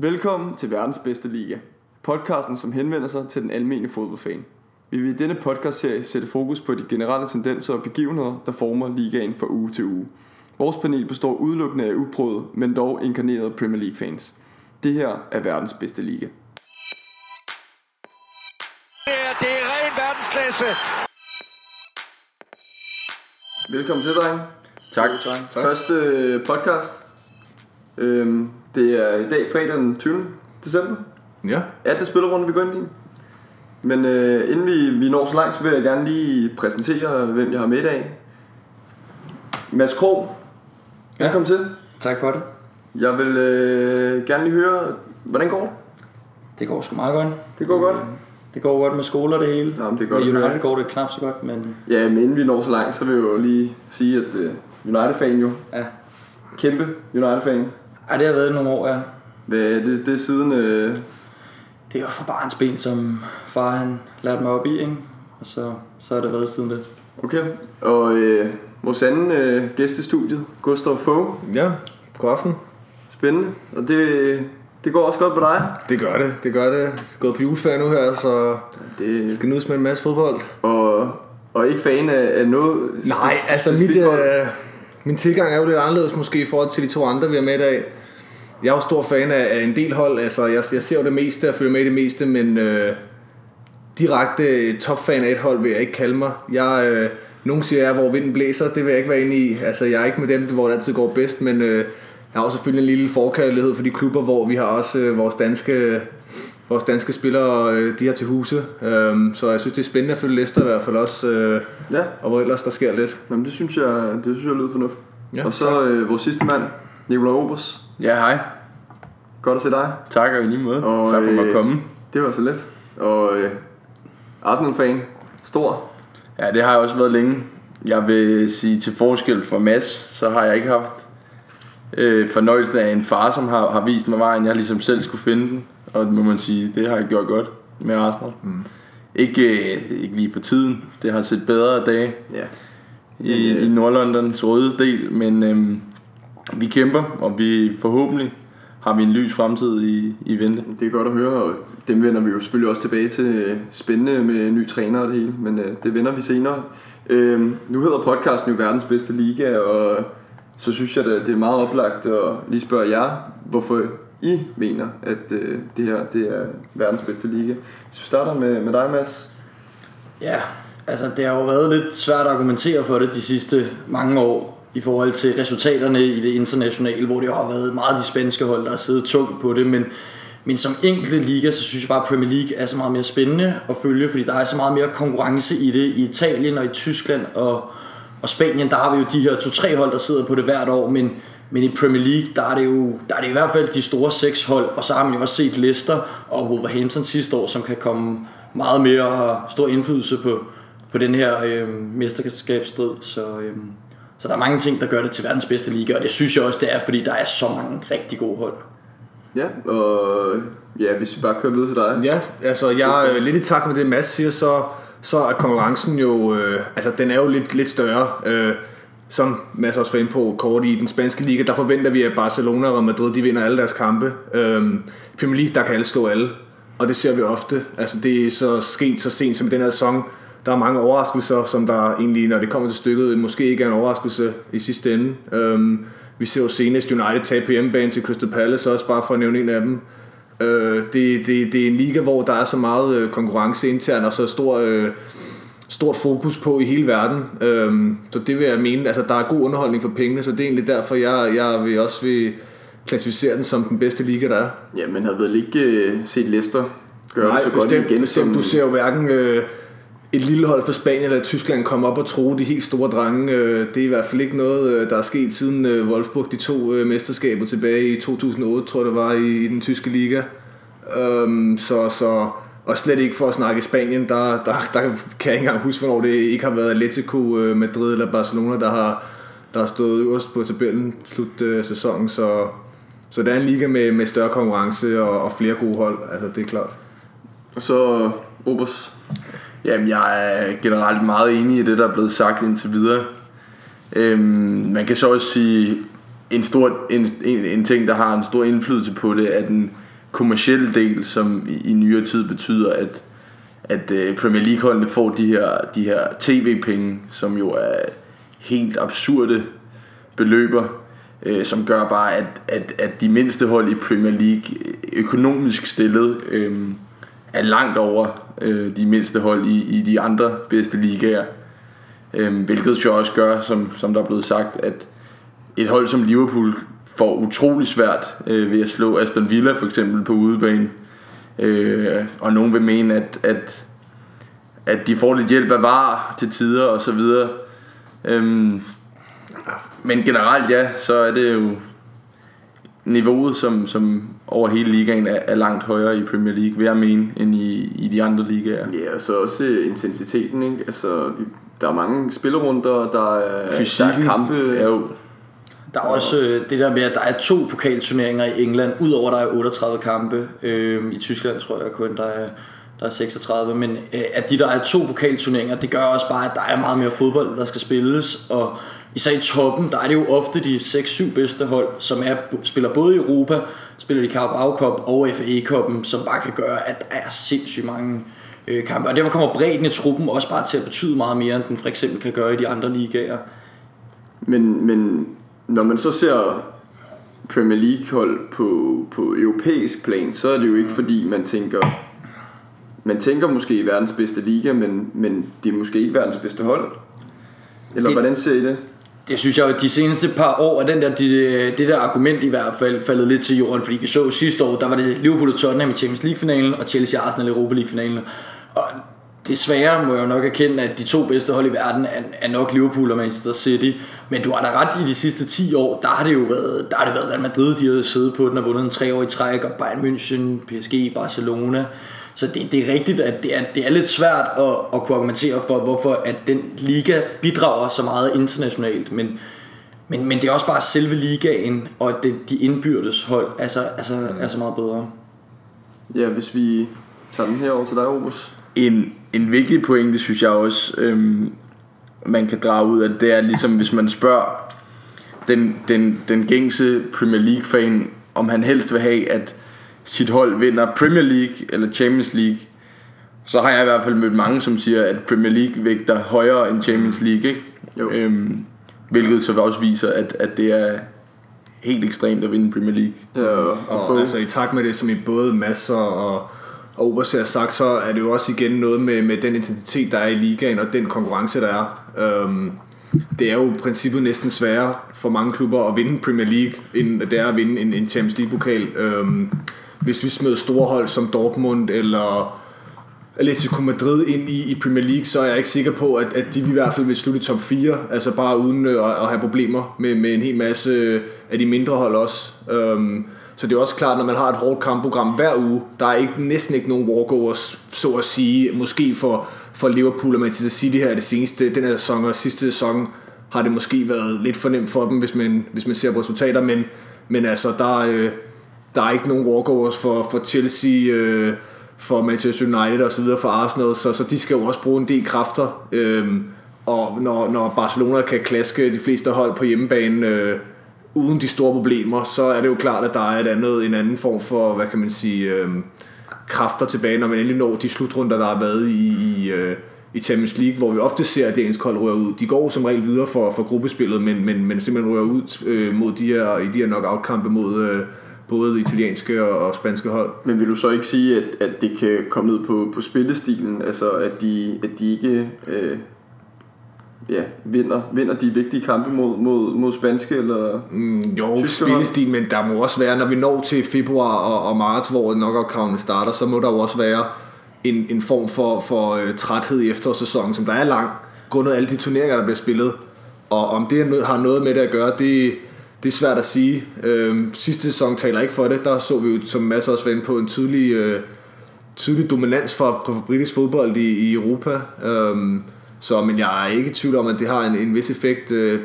Velkommen til verdens bedste liga. Podcasten, som henvender sig til den almene fodboldfan. Vi vil i denne podcastserie sætte fokus på de generelle tendenser og begivenheder, der former ligaen fra uge til uge. Vores panel består udelukkende af uprøvede, men dog inkarnerede Premier League fans. Det her er verdens bedste liga. Det er, det er ren verdensklasse. Velkommen til, dreng. Tak. tak. Første øh, podcast. Øhm, det er i dag fredag den 20. december. Ja. 18. spillerunde, vi går ind i. Men øh, inden vi, vi når så langt, så vil jeg gerne lige præsentere, hvem jeg har med i dag. Mads Krog, velkommen til. Tak for det. Jeg vil øh, gerne lige høre, hvordan går det? Det går sgu meget godt. Det går godt. Det går godt med skoler det hele. Nå, men det godt Med. United går det knap så godt, men Ja, men inden vi når så langt, så vil jeg jo lige sige, at øh, United-fan jo, ja. kæmpe United-fan. Ej, det har været nogle år, ja. Hvad, det, det er siden, øh, Det er jo fra barns ben, som far han lærte mig op i, ikke? Og så, så har det været siden det. okay. Og øh, vores anden øh, gæst i studiet, Gustav Fogh. Ja, god aften. Spændende. Og det, det går også godt på dig. Det gør det, det gør det. Jeg er gået på juleferie nu her, så Det, skal nudes med en masse fodbold. og, og ikke fan af, af noget Nej, altså mit, øh, min tilgang er jo lidt anderledes måske i forhold til de to andre, vi har med i dag. Jeg er jo stor fan af, af en del hold, altså jeg, jeg ser jo det meste og følger med i det meste, men øh, direkte topfan af et hold vil jeg ikke kalde mig. Jeg, øh, nogen siger, jeg er, hvor vinden blæser, det vil jeg ikke være inde i. Altså jeg er ikke med dem, hvor det altid går bedst, men øh, jeg har også selvfølgelig en lille forkærlighed for de klubber, hvor vi har også øh, vores danske vores danske spillere, øh, de har til huse. Øhm, så jeg synes, det er spændende at følge Leicester i hvert fald også, øh, Ja, og hvor ellers der sker lidt. Jamen, det synes jeg, det synes jeg lyder fornuftigt. Ja, og så øh, vores sidste mand, Nikolaj Obers. Ja, hej. Godt at se dig. Tak og i lige måde. Og, tak for at øh, komme. Det var så let. Og øh, Arsenal-fan. Stor. Ja, det har jeg også været længe. Jeg vil sige til forskel fra Mads, så har jeg ikke haft øh, fornøjelsen af en far, som har, har vist mig vejen. Jeg ligesom selv skulle finde den. Og det må man sige, det har jeg gjort godt med Arsenal. Mm. Ikke, øh, ikke lige på tiden. Det har set bedre dage Ja. i, Men, øh, i Nordlondons røde del. Men øh, vi kæmper, og vi forhåbentlig har vi en lys fremtid i, i vente. Det er godt at høre, og dem vender vi jo selvfølgelig også tilbage til øh, spændende med ny træner og det hele, men øh, det vender vi senere. Øh, nu hedder podcasten jo verdens bedste liga, og så synes jeg, at det er meget oplagt at lige spørge jer, hvorfor I mener, at øh, det her det er verdens bedste liga. Hvis vi starter med, med dig, Mads. Ja, altså det har jo været lidt svært at argumentere for det de sidste mange år i forhold til resultaterne i det internationale, hvor det har været meget de spanske hold, der har siddet tungt på det, men, men som enkelte liga, så synes jeg bare, at Premier League er så meget mere spændende at følge, fordi der er så meget mere konkurrence i det i Italien og i Tyskland og, og Spanien, der har vi jo de her to-tre hold, der sidder på det hvert år, men, men i Premier League, der er det jo der er det i hvert fald de store seks hold, og så har man jo også set Leicester og Wolverhampton sidste år, som kan komme meget mere og har stor indflydelse på, på den her øh, mesterskabsstrid. Så, øh, så der er mange ting, der gør det til verdens bedste liga, og det synes jeg også, det er, fordi der er så mange rigtig gode hold. Ja, og ja, hvis vi bare kører videre til dig. Ja, altså jeg er lidt i takt med det Mads siger, så, så er konkurrencen jo, øh, altså den er jo lidt, lidt større. Øh, som Mads også var inde på kort i den spanske liga, der forventer vi, at Barcelona og Madrid, de vinder alle deres kampe. Øh, Premier League, der kan alle slå alle, og det ser vi ofte. Altså det er så sket så sent som i den her sæson. Der er mange overraskelser, som der egentlig, når det kommer til stykket, måske ikke er en overraskelse i sidste ende. Øh, vi ser jo senest United tabe på hjemmebane til Crystal Palace, også bare for at nævne en af dem. Øh, det, det, det er en liga, hvor der er så meget øh, konkurrence internt og så stor, øh, stort fokus på i hele verden. Øh, så det vil jeg mene, altså der er god underholdning for pengene, så det er egentlig derfor, jeg, jeg vil også vil klassificere den som den bedste liga, der er. Ja, men har vel ikke øh, set Leicester gøre Nej, det så godt bestemt, igen, bestemt. som... Du ser jo hverken øh, et lille hold fra Spanien eller Tyskland komme op og tro de helt store drenge. Øh, det er i hvert fald ikke noget, øh, der er sket siden øh, Wolfsburg de to mesterskaber tilbage i 2008, tror jeg det var, i, den tyske liga. Øhm, så, så, og slet ikke for at snakke Spanien, der, der, der kan jeg ikke engang huske, hvornår det ikke har været Atletico Madrid eller Barcelona, der har, der har stået øverst på tabellen slut sæsonen. Så, så det er en liga med, med større konkurrence og, og flere gode hold, altså det er klart. Og så Obers. Jamen, jeg er generelt meget enig i det, der er blevet sagt indtil videre. Øhm, man kan så også sige, en, stor, en, en, en ting, der har en stor indflydelse på det, er den kommercielle del, som i, i nyere tid betyder, at, at øh, Premier League-holdene får de her, de her tv-penge, som jo er helt absurde beløber, øh, som gør bare, at, at, at de mindste hold i Premier League øh, økonomisk stillet øh, er langt over øh, de mindste hold i, i de andre bedste ligaer. Øh, hvilket jo også gør, som, som der er blevet sagt, at et hold som Liverpool får utrolig svært øh, ved at slå Aston Villa for eksempel på udebane. Øh, og nogen vil mene, at, at, at de får lidt hjælp af var til tider og så videre. Øhm, men generelt ja, så er det jo niveauet, som, som over hele ligaen er, er langt højere i Premier League, vil jeg mene, end i, i de andre ligaer. Ja, og så også øh, intensiteten, ikke? Altså, vi, der er mange spillerunder, der er, Fysikken der er kampe. er jo Der er også øh, det der med, at der er to pokalturneringer i England, udover der er 38 kampe. Øh, I Tyskland tror jeg kun, der er, der er 36. Men øh, at de der er to pokalturneringer, det gør også bare, at der er meget mere fodbold, der skal spilles. Og især i toppen, der er det jo ofte de 6-7 bedste hold, som er, spiller både i Europa, spiller i Carabao Cup og FA Cup'en, som bare kan gøre, at der er sindssygt mange øh, kampe. Og derfor kommer bredden i truppen også bare til at betyde meget mere, end den for eksempel kan gøre i de andre ligaer. Men, men når man så ser Premier League hold på, på europæisk plan, så er det jo ikke fordi man tænker man tænker måske verdens bedste liga, men, men det er måske ikke verdens bedste hold. Eller Det- hvordan ser I det? Det synes jeg jo, at de seneste par år at den der, de, det der argument i hvert fald faldet lidt til jorden, fordi vi så sidste år, der var det Liverpool og Tottenham i Champions League-finalen, og Chelsea og Arsenal i Europa League-finalen. Og desværre må jeg jo nok erkende, at de to bedste hold i verden er, er nok Liverpool og Manchester City. Men du har da ret i de sidste 10 år, der har det jo været, der har det været Real Madrid, de har siddet på den og vundet en tre år i træk, og Bayern München, PSG, Barcelona. Så det, det er rigtigt, at det er, det er lidt svært at, at kunne argumentere for, hvorfor at den liga bidrager så meget internationalt. Men, men, men det er også bare selve ligaen, og at det, de indbyrdes hold er så, er, så, er så meget bedre. Ja, hvis vi tager den her over til dig, Obus. en, en vigtig pointe, synes jeg også, øhm, man kan drage ud af, det er ligesom, hvis man spørger den, den, den gængse Premier League-fan, om han helst vil have, at sit hold vinder Premier League eller Champions League, så har jeg i hvert fald mødt mange, som siger, at Premier League vægter højere end Champions League, ikke? Jo. Øhm, hvilket så også viser, at, at det er helt ekstremt at vinde Premier League. Ja, og, Og altså i takt med det, som i både Mads og, og og Obers har sagt, så er det jo også igen noget med, med den intensitet, der er i ligaen, og den konkurrence, der er. Øhm, det er jo i princippet næsten sværere for mange klubber at vinde Premier League, end det er at vinde en, en Champions League-pokal. Øhm, hvis vi smed store hold som Dortmund eller Atletico Madrid ind i, i Premier League, så er jeg ikke sikker på, at, at de i hvert fald vil slutte i top 4, altså bare uden øh, at, at have problemer med, med en hel masse af de mindre hold også. Um, så det er også klart, når man har et hårdt kampprogram hver uge, der er ikke, næsten ikke nogen walkovers, så at sige, måske for, for Liverpool og Manchester City her det seneste, den her sæson og sidste sæson, har det måske været lidt for nemt for dem, hvis man, hvis man ser på resultater, men, men altså, der, øh, der er ikke nogen walkovers for, for Chelsea, øh, for Manchester United og så videre for Arsenal, så, så de skal jo også bruge en del kræfter. Øh, og når, når Barcelona kan klaske de fleste hold på hjemmebane øh, uden de store problemer, så er det jo klart, at der er et andet, en anden form for, hvad kan man sige, øh, kræfter tilbage, når man endelig når de slutrunder, der har været i, i, øh, i Champions League, hvor vi ofte ser, at det engelske hold rører ud. De går som regel videre for, for gruppespillet, men, men, men simpelthen rører ud øh, mod de her, i de her knockout-kampe mod øh, både italienske og, og spanske hold. men vil du så ikke sige, at, at det kan komme ned på, på spillestilen, altså at de, at de ikke øh, ja, vinder, vinder de vigtige kampe mod, mod, mod spanske eller Mm, jo, spillestil, men der må også være, når vi når til februar og, og marts, hvor knockout starter, så må der jo også være en, en form for, for øh, træthed i efterårssæsonen, som der er lang, grundet alle de turneringer, der bliver spillet. Og om det har noget med det at gøre, det, det er svært at sige. Øhm, sidste sæson taler ikke for det. Der så vi jo, som Mads også var inde på, en tydelig, øh, tydelig dominans for, for britisk fodbold i, i Europa. Øhm, så, men jeg er ikke i tvivl om, at det har en, en vis effekt, øh,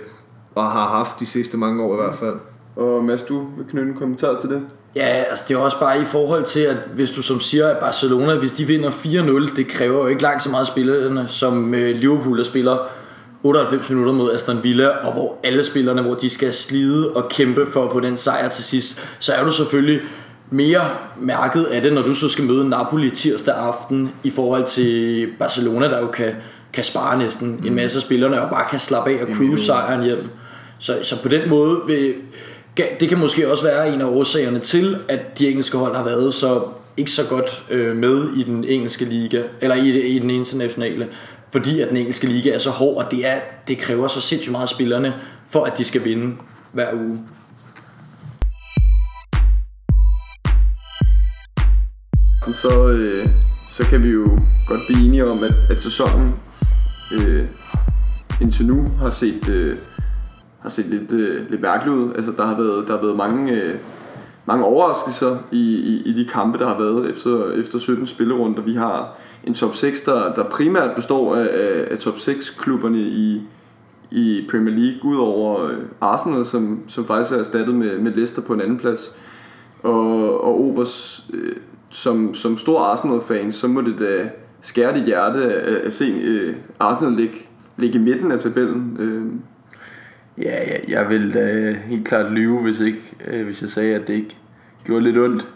og har haft de sidste mange år i hvert fald. Og Mads, du vil knytte en kommentar til det? Ja, altså det er også bare i forhold til, at hvis du som siger, at Barcelona, hvis de vinder 4-0, det kræver jo ikke langt så meget spillerne, som øh, Liverpool, der spiller 98 minutter mod Aston Villa, og hvor alle spillerne, hvor de skal slide og kæmpe for at få den sejr til sidst, så er du selvfølgelig mere mærket af det, når du så skal møde Napoli tirsdag aften, i forhold til Barcelona, der jo kan, kan spare næsten mm. en masse af spillerne, og bare kan slappe af og cruise sejren hjem. Så, så på den måde, vil, det kan måske også være en af årsagerne til, at de engelske hold har været så ikke så godt øh, med i den engelske liga, eller i, i den internationale, fordi at den engelske liga er så hård, og det, er, det kræver så sindssygt meget af spillerne, for at de skal vinde hver uge. Så, øh, så kan vi jo godt blive enige om, at, at sæsonen øh, indtil nu har set, øh, har set lidt, øh, lidt mærkeligt ud. Altså, der har været, der har været mange, øh, mange overraskelser i, i, i de kampe, der har været efter, efter 17 spillerunder. Vi har en top 6, der, der primært består af, af, af top 6-klubberne i, i Premier League, udover øh, Arsenal, som, som faktisk er erstattet med, med Leicester på en anden plads. Og, og Obers, øh, som, som stor Arsenal-fan, så må det da skære dit hjerte at, at se øh, Arsenal ligge, ligge i midten af tabellen. Øh. Ja, ja, jeg vil da helt klart lyve, hvis, ikke, øh, hvis jeg sagde, at det ikke gjorde lidt ondt.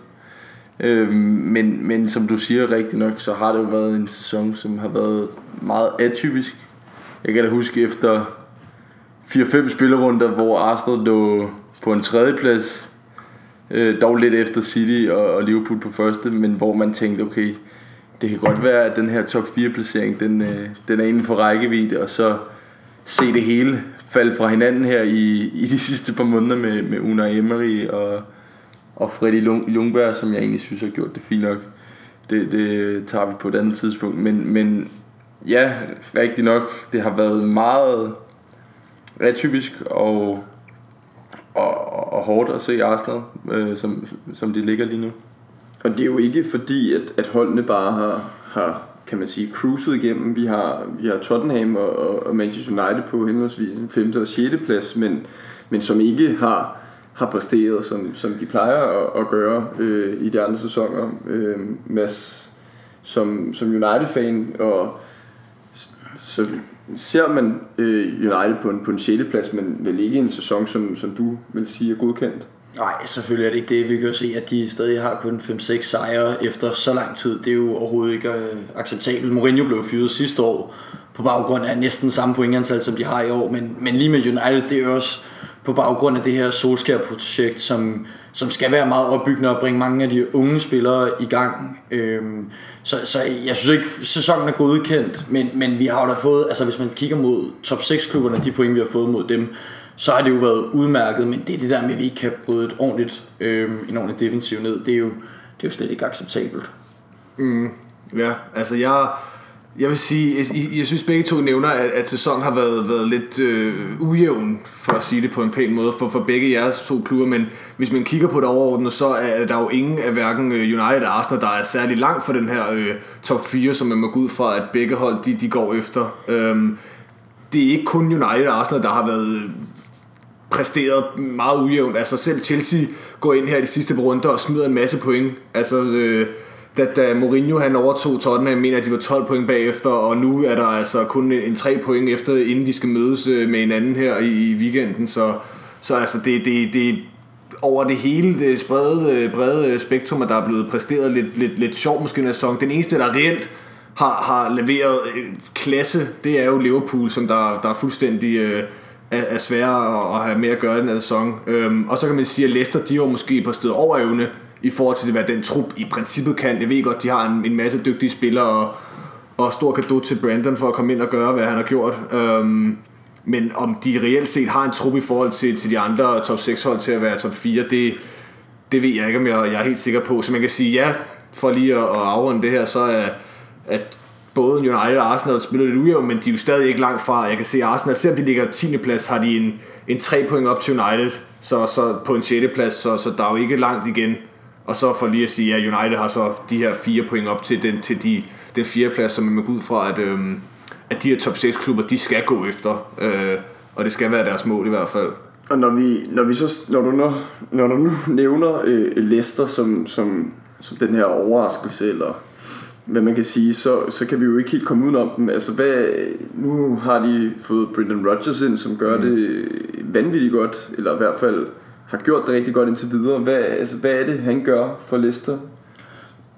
Øh, men, men som du siger rigtigt nok, så har det jo været en sæson, som har været meget atypisk. Jeg kan da huske efter 4-5 spillerunder, hvor Arsenal lå på en tredjeplads, øh, dog lidt efter City og, og Liverpool på første, men hvor man tænkte, okay, det kan godt være, at den her top 4 placering, den, øh, den er inden for rækkevidde, og så se det hele falde fra hinanden her i, i de sidste par måneder med, med Una Emery og, og Freddy Ljungberg, som jeg egentlig synes har gjort det fint nok. Det, det tager vi på et andet tidspunkt. Men, men ja, rigtig nok, det har været meget atypisk og, og, og hårdt at se Arsenal, øh, som, som det ligger lige nu. Og det er jo ikke fordi, at, at holdene bare har, har kan man sige, cruiset igennem. Vi har, vi har Tottenham og, og Manchester United på henholdsvis 5. og 6. plads, men, men som ikke har, har præsteret, som, som de plejer at, at gøre øh, i de andre sæsoner. Øh, Mads, som, som United-fan, og så ser man øh, United på en, på en 6. plads, men vel ikke en sæson, som, som du vil sige er godkendt? Nej, selvfølgelig er det ikke det. Vi kan jo se, at de stadig har kun 5-6 sejre efter så lang tid. Det er jo overhovedet ikke øh, acceptabelt. Mourinho blev fyret sidste år på baggrund af næsten samme pointantal, som de har i år. Men, men lige med United, det er også på baggrund af det her Solskjaer-projekt, som, som skal være meget opbyggende og bringe mange af de unge spillere i gang. Øhm, så, så jeg synes ikke, sæsonen er godkendt, men, men vi har jo da fået, altså hvis man kigger mod top 6-klubberne, de point vi har fået mod dem, så har det jo været udmærket, men det er det der med, at vi ikke kan bryde et ordentligt, øh, en ordentlig defensiv ned, det er, jo, det er jo slet ikke acceptabelt. Mm, ja, altså jeg, jeg vil sige, jeg, jeg synes begge to nævner, at, at sæsonen har været, været lidt øh, ujævn, for at sige det på en pæn måde, for, for begge jeres to klubber, men hvis man kigger på det overordnet, så er der jo ingen af hverken øh, United og Arsenal, der er særlig langt fra den her øh, top 4, som man må gå ud fra, at begge hold de, de går efter. Øhm, det er ikke kun United og Arsenal, der har været præsteret meget ujævnt. Altså selv Chelsea går ind her i de sidste runder og smider en masse point. Altså øh, da, da Mourinho han overtog Tottenham, mener at de var 12 point bagefter, og nu er der altså kun en 3 point efter, inden de skal mødes øh, med hinanden her i, i weekenden. Så, så altså det, det, det over det hele det øh, brede, brede spektrum, at der er blevet præsteret lidt, lidt, lidt sjov måske en sæson. Den eneste, der reelt har, har leveret klasse, det er jo Liverpool, som der, der er fuldstændig... Øh, er, er sværere at, have med at gøre i den her sæson. Øhm, og så kan man sige, at Leicester de var måske på sted over evne i forhold til, hvad den trup i princippet kan. Jeg ved godt, de har en, en masse dygtige spillere, og, og stor kado til Brandon for at komme ind og gøre, hvad han har gjort. Øhm, men om de reelt set har en trup i forhold til, til de andre top 6 hold til at være top 4, det, det ved jeg ikke, om jeg, jeg er helt sikker på. Så man kan sige ja, for lige at, at afrunde det her, så er at både United og Arsenal spiller lidt ujævnt, men de er jo stadig ikke langt fra. Jeg kan se Arsenal, selvom de ligger 10. plads, har de en, en 3 point op til United, så, så på en 6. plads, så, så der er jo ikke langt igen. Og så for lige at sige, at United har så de her 4 point op til den, til de, den 4. plads, som man går ud fra, at, øhm, at de her top 6 klubber, de skal gå efter. Øh, og det skal være deres mål i hvert fald. Og når, vi, når, vi så, når, du, når, når du nu nævner øh, Leicester som, som, som den her overraskelse, eller hvad man kan sige, så, så kan vi jo ikke helt komme udenom dem. Altså, hvad, nu har de fået Brendan Rodgers ind, som gør mm. det vanvittigt godt, eller i hvert fald har gjort det rigtig godt indtil videre. Hvad, altså, hvad er det, han gør for Leicester?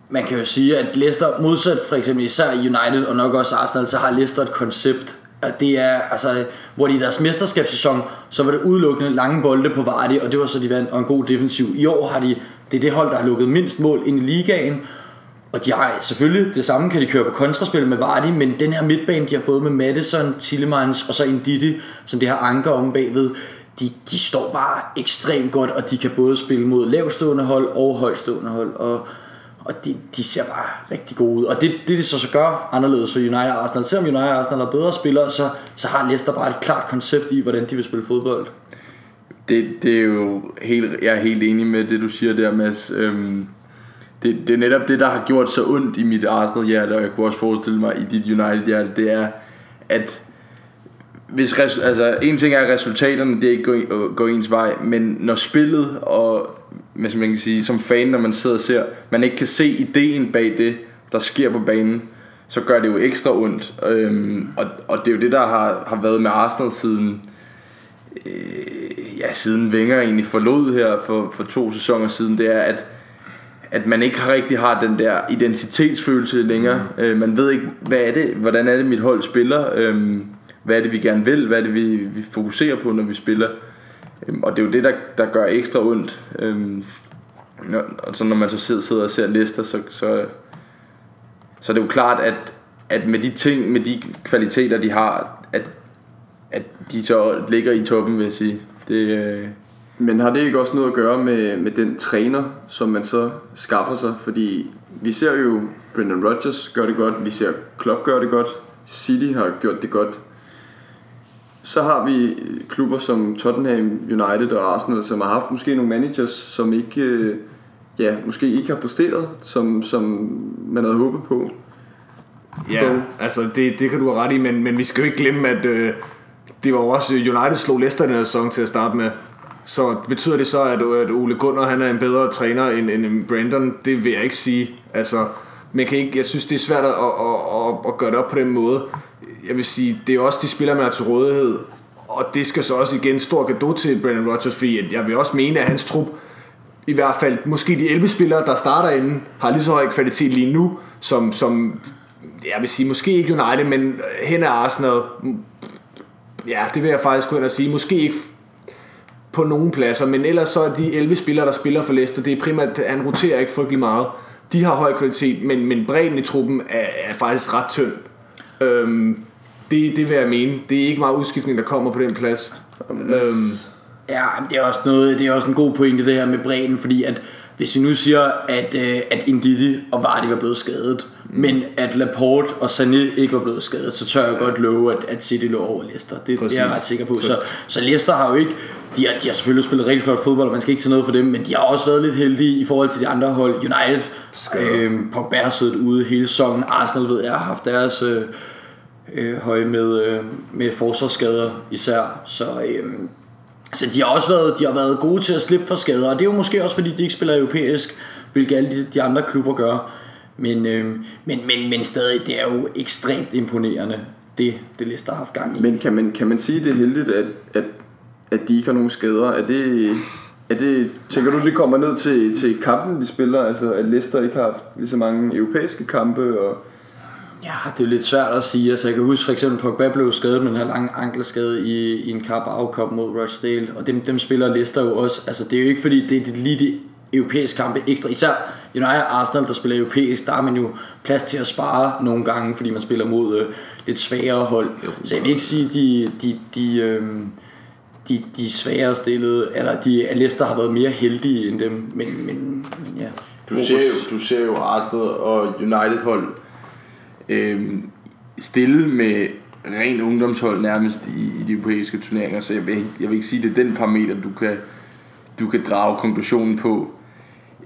Man kan jo sige, at Leicester, modsat for eksempel især United og nok også Arsenal, så har Leicester et koncept. At det er, altså, hvor de i deres mesterskabssæson, så var det udelukkende lange bolde på Vardy, og det var så de vandt, og en god defensiv. I år har de, det er det hold, der har lukket mindst mål ind i ligaen, og de har selvfølgelig det samme, kan de køre på kontraspil med Vardy, men den her midtbane, de har fået med Madison, Tillemans og så Indidi, som de har anker om bagved, de, de står bare ekstremt godt, og de kan både spille mod lavstående hold og højstående hold, og, og de, de ser bare rigtig gode ud. Og det, det de så, så gør anderledes for United og Arsenal, selvom United og Arsenal er bedre spillere, så, så har Leicester bare et klart koncept i, hvordan de vil spille fodbold. Det, det er jo helt, jeg er helt enig med det du siger der Mads øhm, det, det er netop det der har gjort så ondt i mit Arsenal hjerte Og jeg kunne også forestille mig i dit United hjerte Det er at hvis res, altså, en ting er resultaterne, det ikke går, går ens vej, men når spillet og hvis man kan sige, som fan, når man sidder og ser, man ikke kan se ideen bag det, der sker på banen, så gør det jo ekstra ondt. Øhm, og, og det er jo det, der har, har været med Arsenal siden, øh, ja, siden Wenger egentlig forlod her for, for to sæsoner siden, det er, at at man ikke rigtig har den der identitetsfølelse længere. Mm. Øh, man ved ikke, hvad er det, hvordan er det mit hold spiller, øhm, hvad er det vi gerne vil, hvad er det vi, vi fokuserer på, når vi spiller. Øhm, og det er jo det, der, der gør ekstra ondt. Øhm, og så når man så sidder, sidder og ser lister, så, så, så er det jo klart, at, at med de ting, med de kvaliteter, de har, at, at de så ligger i toppen, vil jeg sige. Det, øh, men har det ikke også noget at gøre med, med den træner, som man så skaffer sig? Fordi vi ser jo Brendan Rodgers gør det godt, vi ser Klopp gør det godt, City har gjort det godt. Så har vi klubber som Tottenham, United og Arsenal, som har haft måske nogle managers, som ikke, øh, ja, måske ikke har præsteret, som, som man havde håbet på. Ja, altså det, det kan du have ret i, men, men vi skal jo ikke glemme, at øh, det var jo også United slog Leicester den her sæson til at starte med. Så betyder det så, at, at Ole Gunnar han er en bedre træner end, end Brandon? Det vil jeg ikke sige. Altså, man kan ikke, jeg synes, det er svært at, at, at, at gøre det op på den måde. Jeg vil sige, det er også de spillere, man har til rådighed. Og det skal så også igen stor gave til Brandon Rodgers, fordi jeg vil også mene, at hans trup, i hvert fald måske de 11 spillere, der starter inden, har lige så høj kvalitet lige nu, som, som jeg vil sige, måske ikke United, men hen af Arsenal, ja, det vil jeg faktisk gå ind og sige, måske ikke på nogle pladser, men ellers så er de 11 spillere, der spiller for Leicester, det er primært, han roterer ikke frygtelig meget. De har høj kvalitet, men, men bredden i truppen er, er faktisk ret tynd. Øhm, det, det vil jeg mene. Det er ikke meget udskiftning, der kommer på den plads. Øhm, Ja, men det er også noget, det er også en god pointe det her med bredden, fordi at hvis vi nu siger, at, øh, at Indidi og Vardy var blevet skadet, mm. men at Laporte og Sané ikke var blevet skadet, så tør jeg godt love, at, at City lå over Leicester. Det, det er jeg ret sikker på. Så, så Leicester har jo ikke, de har, de har selvfølgelig spillet rigtig flot fodbold, og man skal ikke tage noget for dem, men de har også været lidt heldige i forhold til de andre hold. United, øh, Pogba har siddet ude hele sæsonen, Arsenal ved jeg har haft deres øh, øh, høje med, øh, med forsvarsskader især, så... Øh, så de har også været, de har været gode til at slippe for skader, og det er jo måske også fordi, de ikke spiller europæisk, hvilket alle de, de andre klubber gør. Men, øh, men, men, men stadig, det er jo ekstremt imponerende, det, det Leicester har haft gang i. Men kan man, kan man sige, det er heldigt, at, at, at de ikke har nogen skader? Er det, er det, tænker du, det kommer ned til, til kampen, de spiller? Altså, at Leicester ikke har haft lige så mange europæiske kampe? Og, Ja, det er jo lidt svært at sige. Altså, jeg kan huske for eksempel, Pogba blev skadet med den her lange ankelskade i, i en Carabao Cup mod Rochdale, og dem, dem spiller Leicester jo også. Altså, det er jo ikke fordi, det er lige de europæiske kampe ekstra. Især United og Arsenal, der spiller europæisk, der har man jo plads til at spare nogle gange, fordi man spiller mod øh, lidt svagere hold. Så jeg vil ikke sige, de, de, de, øh, de, de svagere stillede, eller de, at Leicester har været mere heldige end dem, men, men, men ja. Du ser, jo, du ser jo Arsenal og United hold øh, stille med ren ungdomshold nærmest i, i de europæiske turneringer, så jeg vil, jeg vil ikke sige, at det er den parameter, du kan, du kan drage konklusionen på.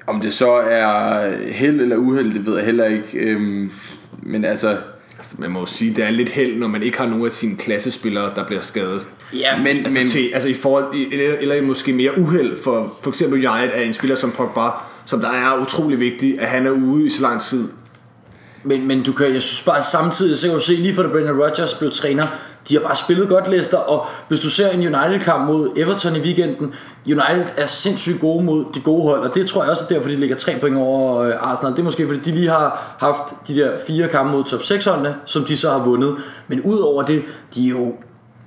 Om det så er held eller uheld, det ved jeg heller ikke. Øh, men altså, altså, man må jo sige, det er lidt held, når man ikke har nogen af sine klassespillere, der bliver skadet. Ja, men, Altså, men til, altså i forhold, eller, eller måske mere uheld for for eksempel United er en spiller som Pogba, som der er utrolig vigtig, at han er ude i så lang tid. Men, men du kan, jeg synes bare samtidig, så kan du se, lige for da Brendan Rodgers blev træner, de har bare spillet godt Leicester, og hvis du ser en United-kamp mod Everton i weekenden, United er sindssygt gode mod de gode hold, og det tror jeg også er derfor, de ligger tre point over øh, Arsenal. Det er måske fordi, de lige har haft de der fire kampe mod top 6 holdene, som de så har vundet. Men udover det, de er jo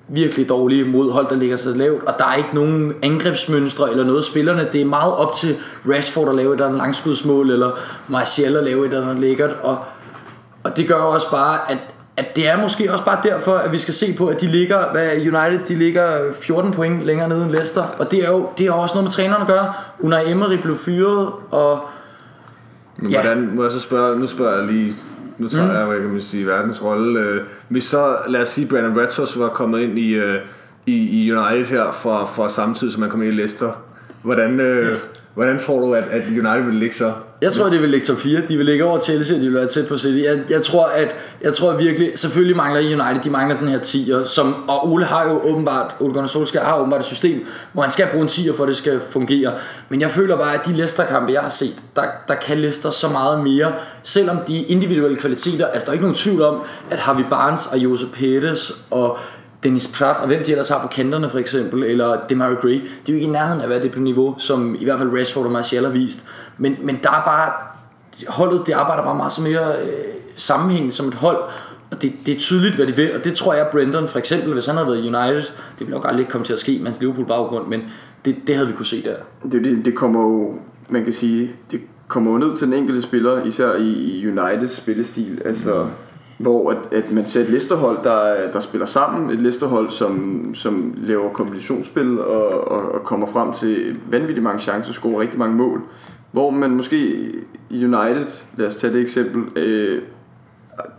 virkelig dårlige mod hold, der ligger så lavt, og der er ikke nogen angrebsmønstre eller noget spillerne. Det er meget op til Rashford at lave et eller andet langskudsmål, eller Martial at lave et eller andet lækkert, og, og det gør også bare, at, at det er måske også bare derfor, at vi skal se på, at de ligger, hvad United, de ligger 14 point længere nede end Leicester, og det er jo det er også noget med træneren at gøre. Unai Emery blev fyret, og Men Ja. hvordan, må jeg så spørge, nu spørger jeg lige, nu tager mm. jeg, hvad kan man sige, verdens rolle. Øh, Hvis så, lad os sige, Brandon Rodgers var kommet ind i, øh, i, i United her fra, fra samtidig, som man kom ind i Leicester. Hvordan, øh, hvordan tror du, at, at United vil ligge så? Jeg tror, de vil ligge top 4. De vil ligge over Chelsea, og de vil være tæt på City. Jeg, jeg tror, at jeg tror virkelig, selvfølgelig mangler United, de mangler den her 10'er, som, og Ole har jo åbenbart, Ole Gunnar Solskjaer har åbenbart et system, hvor han skal bruge en 10'er, for at det skal fungere. Men jeg føler bare, at de Leicester-kampe, jeg har set, der, der kan Leicester så meget mere, selvom de individuelle kvaliteter, altså der er ikke nogen tvivl om, at Harvey Barnes og Josep Pettis og Dennis Pratt, og hvem de ellers har på kanterne for eksempel, eller Demarai Gray, de er jo ikke i nærheden af, hvad det er på niveau, som i hvert fald Rashford og Martial har vist. Men, men der er bare, holdet det arbejder bare meget så mere øh, sammenhængende som et hold, og det, det er tydeligt, hvad de vil, og det tror jeg, Brendan for eksempel, hvis han havde været i United, det ville nok aldrig komme til at ske med hans Liverpool-baggrund, men det, det havde vi kunne se der. Det, det, det kommer jo, man kan sige, det kommer jo ned til den enkelte spiller, især i, i Uniteds spillestil, altså hvor at, at man ser et listerhold, der, der spiller sammen, et listerhold, som, som laver kombinationsspil og, og, og kommer frem til vanvittigt mange chancer, scorer rigtig mange mål, hvor man måske i United, lad os tage det eksempel, øh,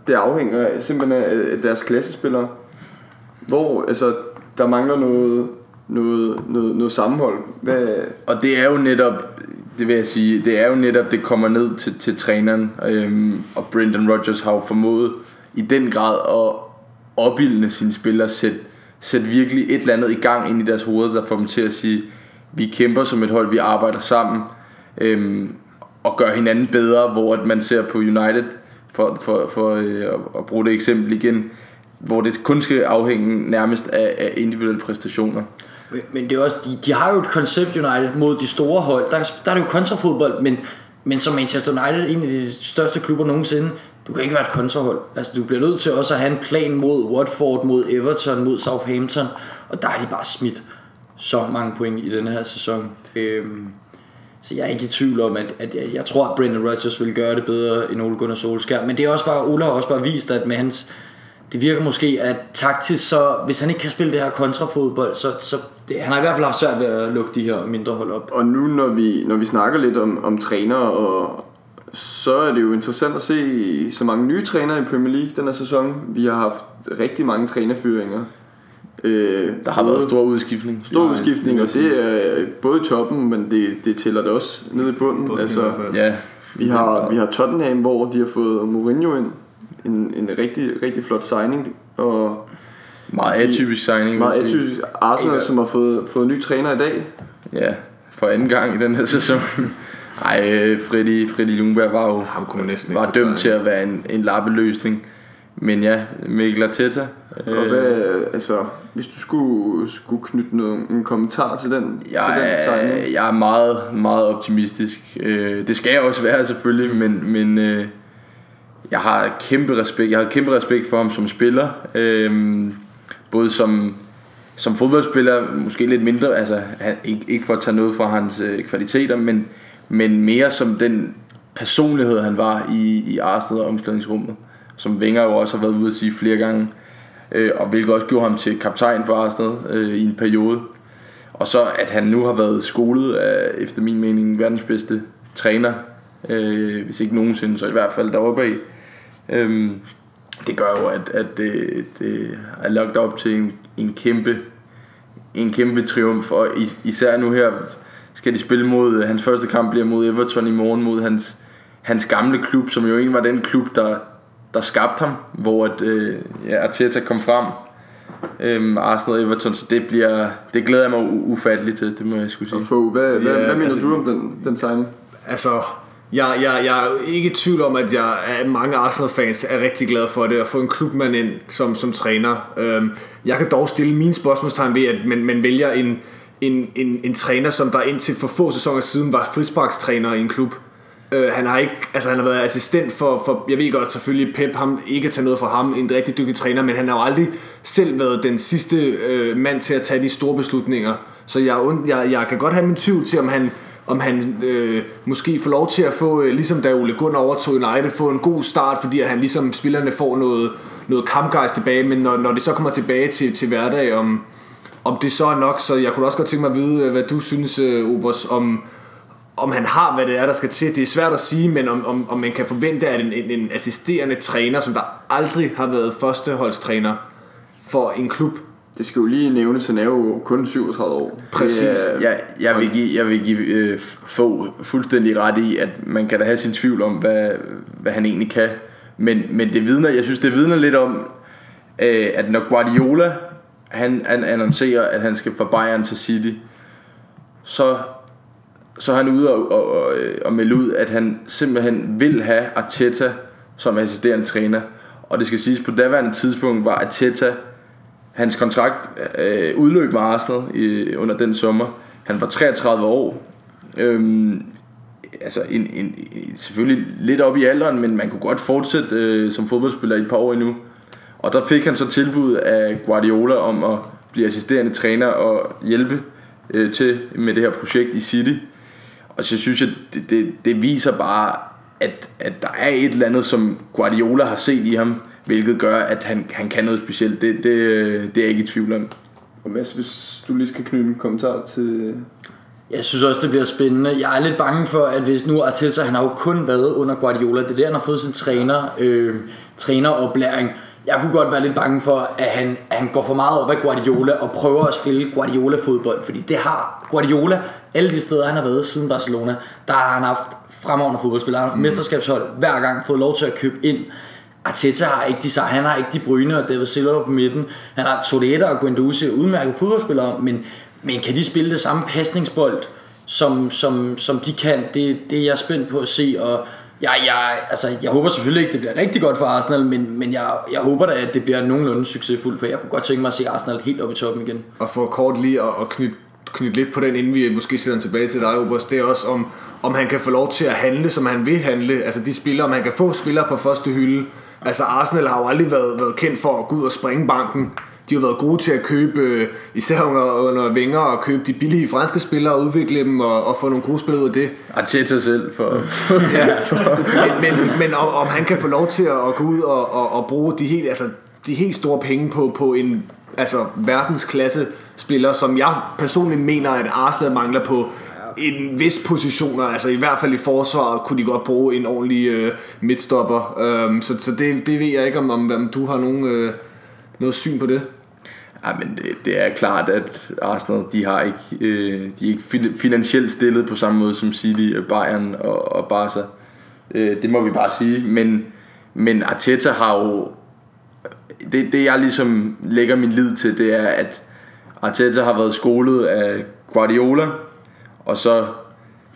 det afhænger simpelthen af deres klassespillere, hvor altså, der mangler noget, noget, noget, noget sammenhold. Hvad, Og det er jo netop, det vil jeg sige, det er jo netop, det kommer ned til, til træneren. Øhm, og Brendan Rodgers har jo formået i den grad at opildne sine spillere, sætte, sæt virkelig et eller andet i gang ind i deres hoveder, der får dem til at sige, vi kæmper som et hold, vi arbejder sammen, øhm, og gør hinanden bedre, hvor at man ser på United, for, for, for øh, at, at bruge det eksempel igen, hvor det kun skal afhænge nærmest af, af individuelle præstationer. Men, men det er også, de, de har jo et koncept United mod de store hold. Der, der er det jo kontrafodbold, men, men som Manchester United, en af de største klubber nogensinde, du kan ikke være et kontrahold. Altså, du bliver nødt til også at have en plan mod Watford, mod Everton, mod Southampton, og der har de bare smidt så mange point i den her sæson. Øhm, så jeg er ikke i tvivl om, at, at jeg, jeg tror, at Brendan Rodgers vil gøre det bedre end Ole Gunnar Solskjaer. Men det er også bare, Ole har også bare vist, at med hans, det virker måske, at taktisk, så hvis han ikke kan spille det her kontrafodbold, så, så det, han har i hvert fald haft svært ved at lukke de her mindre hold op. Og nu når vi, når vi snakker lidt om, om trænere, og så er det jo interessant at se så mange nye trænere i Premier League den her sæson. Vi har haft rigtig mange trænerfyringer. Øh, Der har været stor udskiftning. stor udskiftning, og det er både i toppen, men det, det tæller det også nede i bunden. Bunden altså. Ja, vi har, vi har Tottenham, hvor de har fået Mourinho ind. En, en rigtig, rigtig flot signing. Og meget atypisk signing. meget atypisk Arsenal, som har fået, fået ny træner i dag. Ja, for anden gang i den her sæson. Ej, øh, Freddy, Freddy Ljungberg var jo Ham kunne man næsten var dømt til at være en, en lappeløsning. Men ja, Mikkel Arteta. Og øh, hvad, altså, hvis du skulle, skulle knytte noget, en kommentar til den, til den jeg, signing. er, jeg er meget, meget optimistisk. Øh, det skal jeg også være selvfølgelig, men, men øh, jeg har kæmpe respekt. Jeg har kæmpe respekt for ham som spiller. Øh, både som, som fodboldspiller, måske lidt mindre, altså han, ikke, ikke for at tage noget fra hans øh, kvaliteter, men, men mere som den personlighed, han var i, i Arsenal og omklædningsrummet. Som Wenger jo også har været ude at sige flere gange. Øh, og hvilket også gjorde ham til kaptajn for Arsenal øh, i en periode. Og så at han nu har været skolet af, efter min mening, verdens bedste træner. Øh, hvis ikke nogensinde, så i hvert fald deroppe af. Øhm, det gør jo, at, at det, det er lagt op til en, en kæmpe en kæmpe triumf, og is, især nu her skal de spille mod, hans første kamp bliver mod Everton i morgen, mod hans, hans gamle klub, som jo egentlig var den klub, der, der skabte ham, hvor at, øh, ja, Arteta kom frem, øhm, Arsenal og Everton, så det bliver, det glæder jeg mig ufatteligt til, det må jeg skulle sige. Og få, hvad, hvad, Ja, hvad mener altså- du om den, den signing? Altså, Jeg, jeg, jeg er ikke i tvivl om, at jeg, at mange Arsenal-fans er rigtig glade for det, at få en klubmand ind som, som træner. Øhm, jeg kan dog stille mine spørgsmålstegn ved, at man, man vælger en, en, en, en træner, som der indtil for få sæsoner siden var frisparkstræner i en klub. Øh, han har ikke, altså han har været assistent for, for, jeg ved godt selvfølgelig Pep ham ikke tage noget fra ham, en rigtig dygtig træner, men han har jo aldrig selv været den sidste øh, mand til at tage de store beslutninger. Så jeg, jeg, jeg kan godt have min tvivl til, om han, om han øh, måske får lov til at få, øh, ligesom da Ole Gunnar overtog United, få en god start, fordi at han ligesom spillerne får noget, noget kampgejst tilbage, men når, når det så kommer tilbage til, til hverdag, om, om det så er nok, så jeg kunne også godt tænke mig at vide, øh, hvad du synes, øh, Obers, om, om han har, hvad det er, der skal til. Det er svært at sige, men om, om, om man kan forvente, at en, en, en assisterende træner, som der aldrig har været førsteholdstræner for en klub, Det skal jo lige nævnes, han er jo kun 37 år. Præcis. Er, Jeg, jeg vil give, jeg vil give øh, få fuldstændig ret i, at man kan da have sin tvivl om, hvad, hvad han egentlig kan. Men, men det vidner, jeg synes, det vidner lidt om, øh, at når Guardiola han, han annoncerer, at han skal fra Bayern til City, så, så er han ude og, og, og, øh, og melde ud, at han simpelthen vil have Arteta som assisterende træner. Og det skal siges, på daværende tidspunkt var Arteta Hans kontrakt øh, udløb med Arsenal i, under den sommer. Han var 33 år. Øhm, altså en, en, en, selvfølgelig lidt op i alderen, men man kunne godt fortsætte øh, som fodboldspiller i et par år endnu. Og der fik han så tilbud af Guardiola om at blive assisterende træner og hjælpe øh, til med det her projekt i City. Og så synes jeg, det, det, det viser bare, at, at der er et eller andet, som Guardiola har set i ham, hvilket gør, at han, han kan noget specielt. Det, det, det er jeg ikke i tvivl om. Og Mads, hvis du lige skal knytte en kommentar til... Jeg synes også, det bliver spændende. Jeg er lidt bange for, at hvis nu Arteta, han har jo kun været under Guardiola. Det er der, han har fået sin træner, øh, træneroplæring. Jeg kunne godt være lidt bange for, at han, at han går for meget op af Guardiola og prøver at spille Guardiola-fodbold. Fordi det har Guardiola, alle de steder, han har været siden Barcelona, der har han haft fremragende fodboldspillere. Han har haft mesterskabshold hver gang, fået lov til at købe ind. Arteta har ikke de, han har ikke de Bruyne og David Silva på midten. Han har Torreira og Guendouzi, udmærket fodboldspillere, men, men kan de spille det samme pasningsbold, som, som, som de kan? Det, det er jeg spændt på at se, og jeg, jeg, altså, jeg håber selvfølgelig ikke, det bliver rigtig godt for Arsenal, men, men jeg, jeg håber da, at det bliver nogenlunde succesfuldt, for jeg kunne godt tænke mig at se Arsenal helt op i toppen igen. og for kort lige at, at knytte, knytte lidt på den, inden vi måske sætter den tilbage til dig, Obers, det er også om, om han kan få lov til at handle, som han vil handle. Altså de spillere, om han kan få spillere på første hylde. Altså Arsenal har jo aldrig været, været kendt for at gå ud og springe banken. De har været gode til at købe, øh, især under, under Wenger, og købe de billige franske spillere og udvikle dem og, og få nogle gode spillere ud af det. Arteta selv for... men, men, men om, om han kan få lov til at, at gå ud og, og, og bruge de helt, altså, de helt store penge på, på en altså, verdensklasse spiller, som jeg personligt mener, at Arsenal mangler på en vis positioner, altså i hvert fald i forsvaret kunne de godt bruge en ordentlig øh, midtstopper. Øhm, så så det, det ved jeg ikke, om, om, om du har nogen, øh, noget syn på det. Ja, men det, det er klart, at Arsenal, de har ikke, øh, de er ikke finansielt stillet på samme måde som City, øh, Bayern og, og Barca. Øh, det må vi bare sige. Men, men Arteta har jo... Det, det jeg ligesom lægger min lid til, det er, at Arteta har været skolet af Guardiola, og så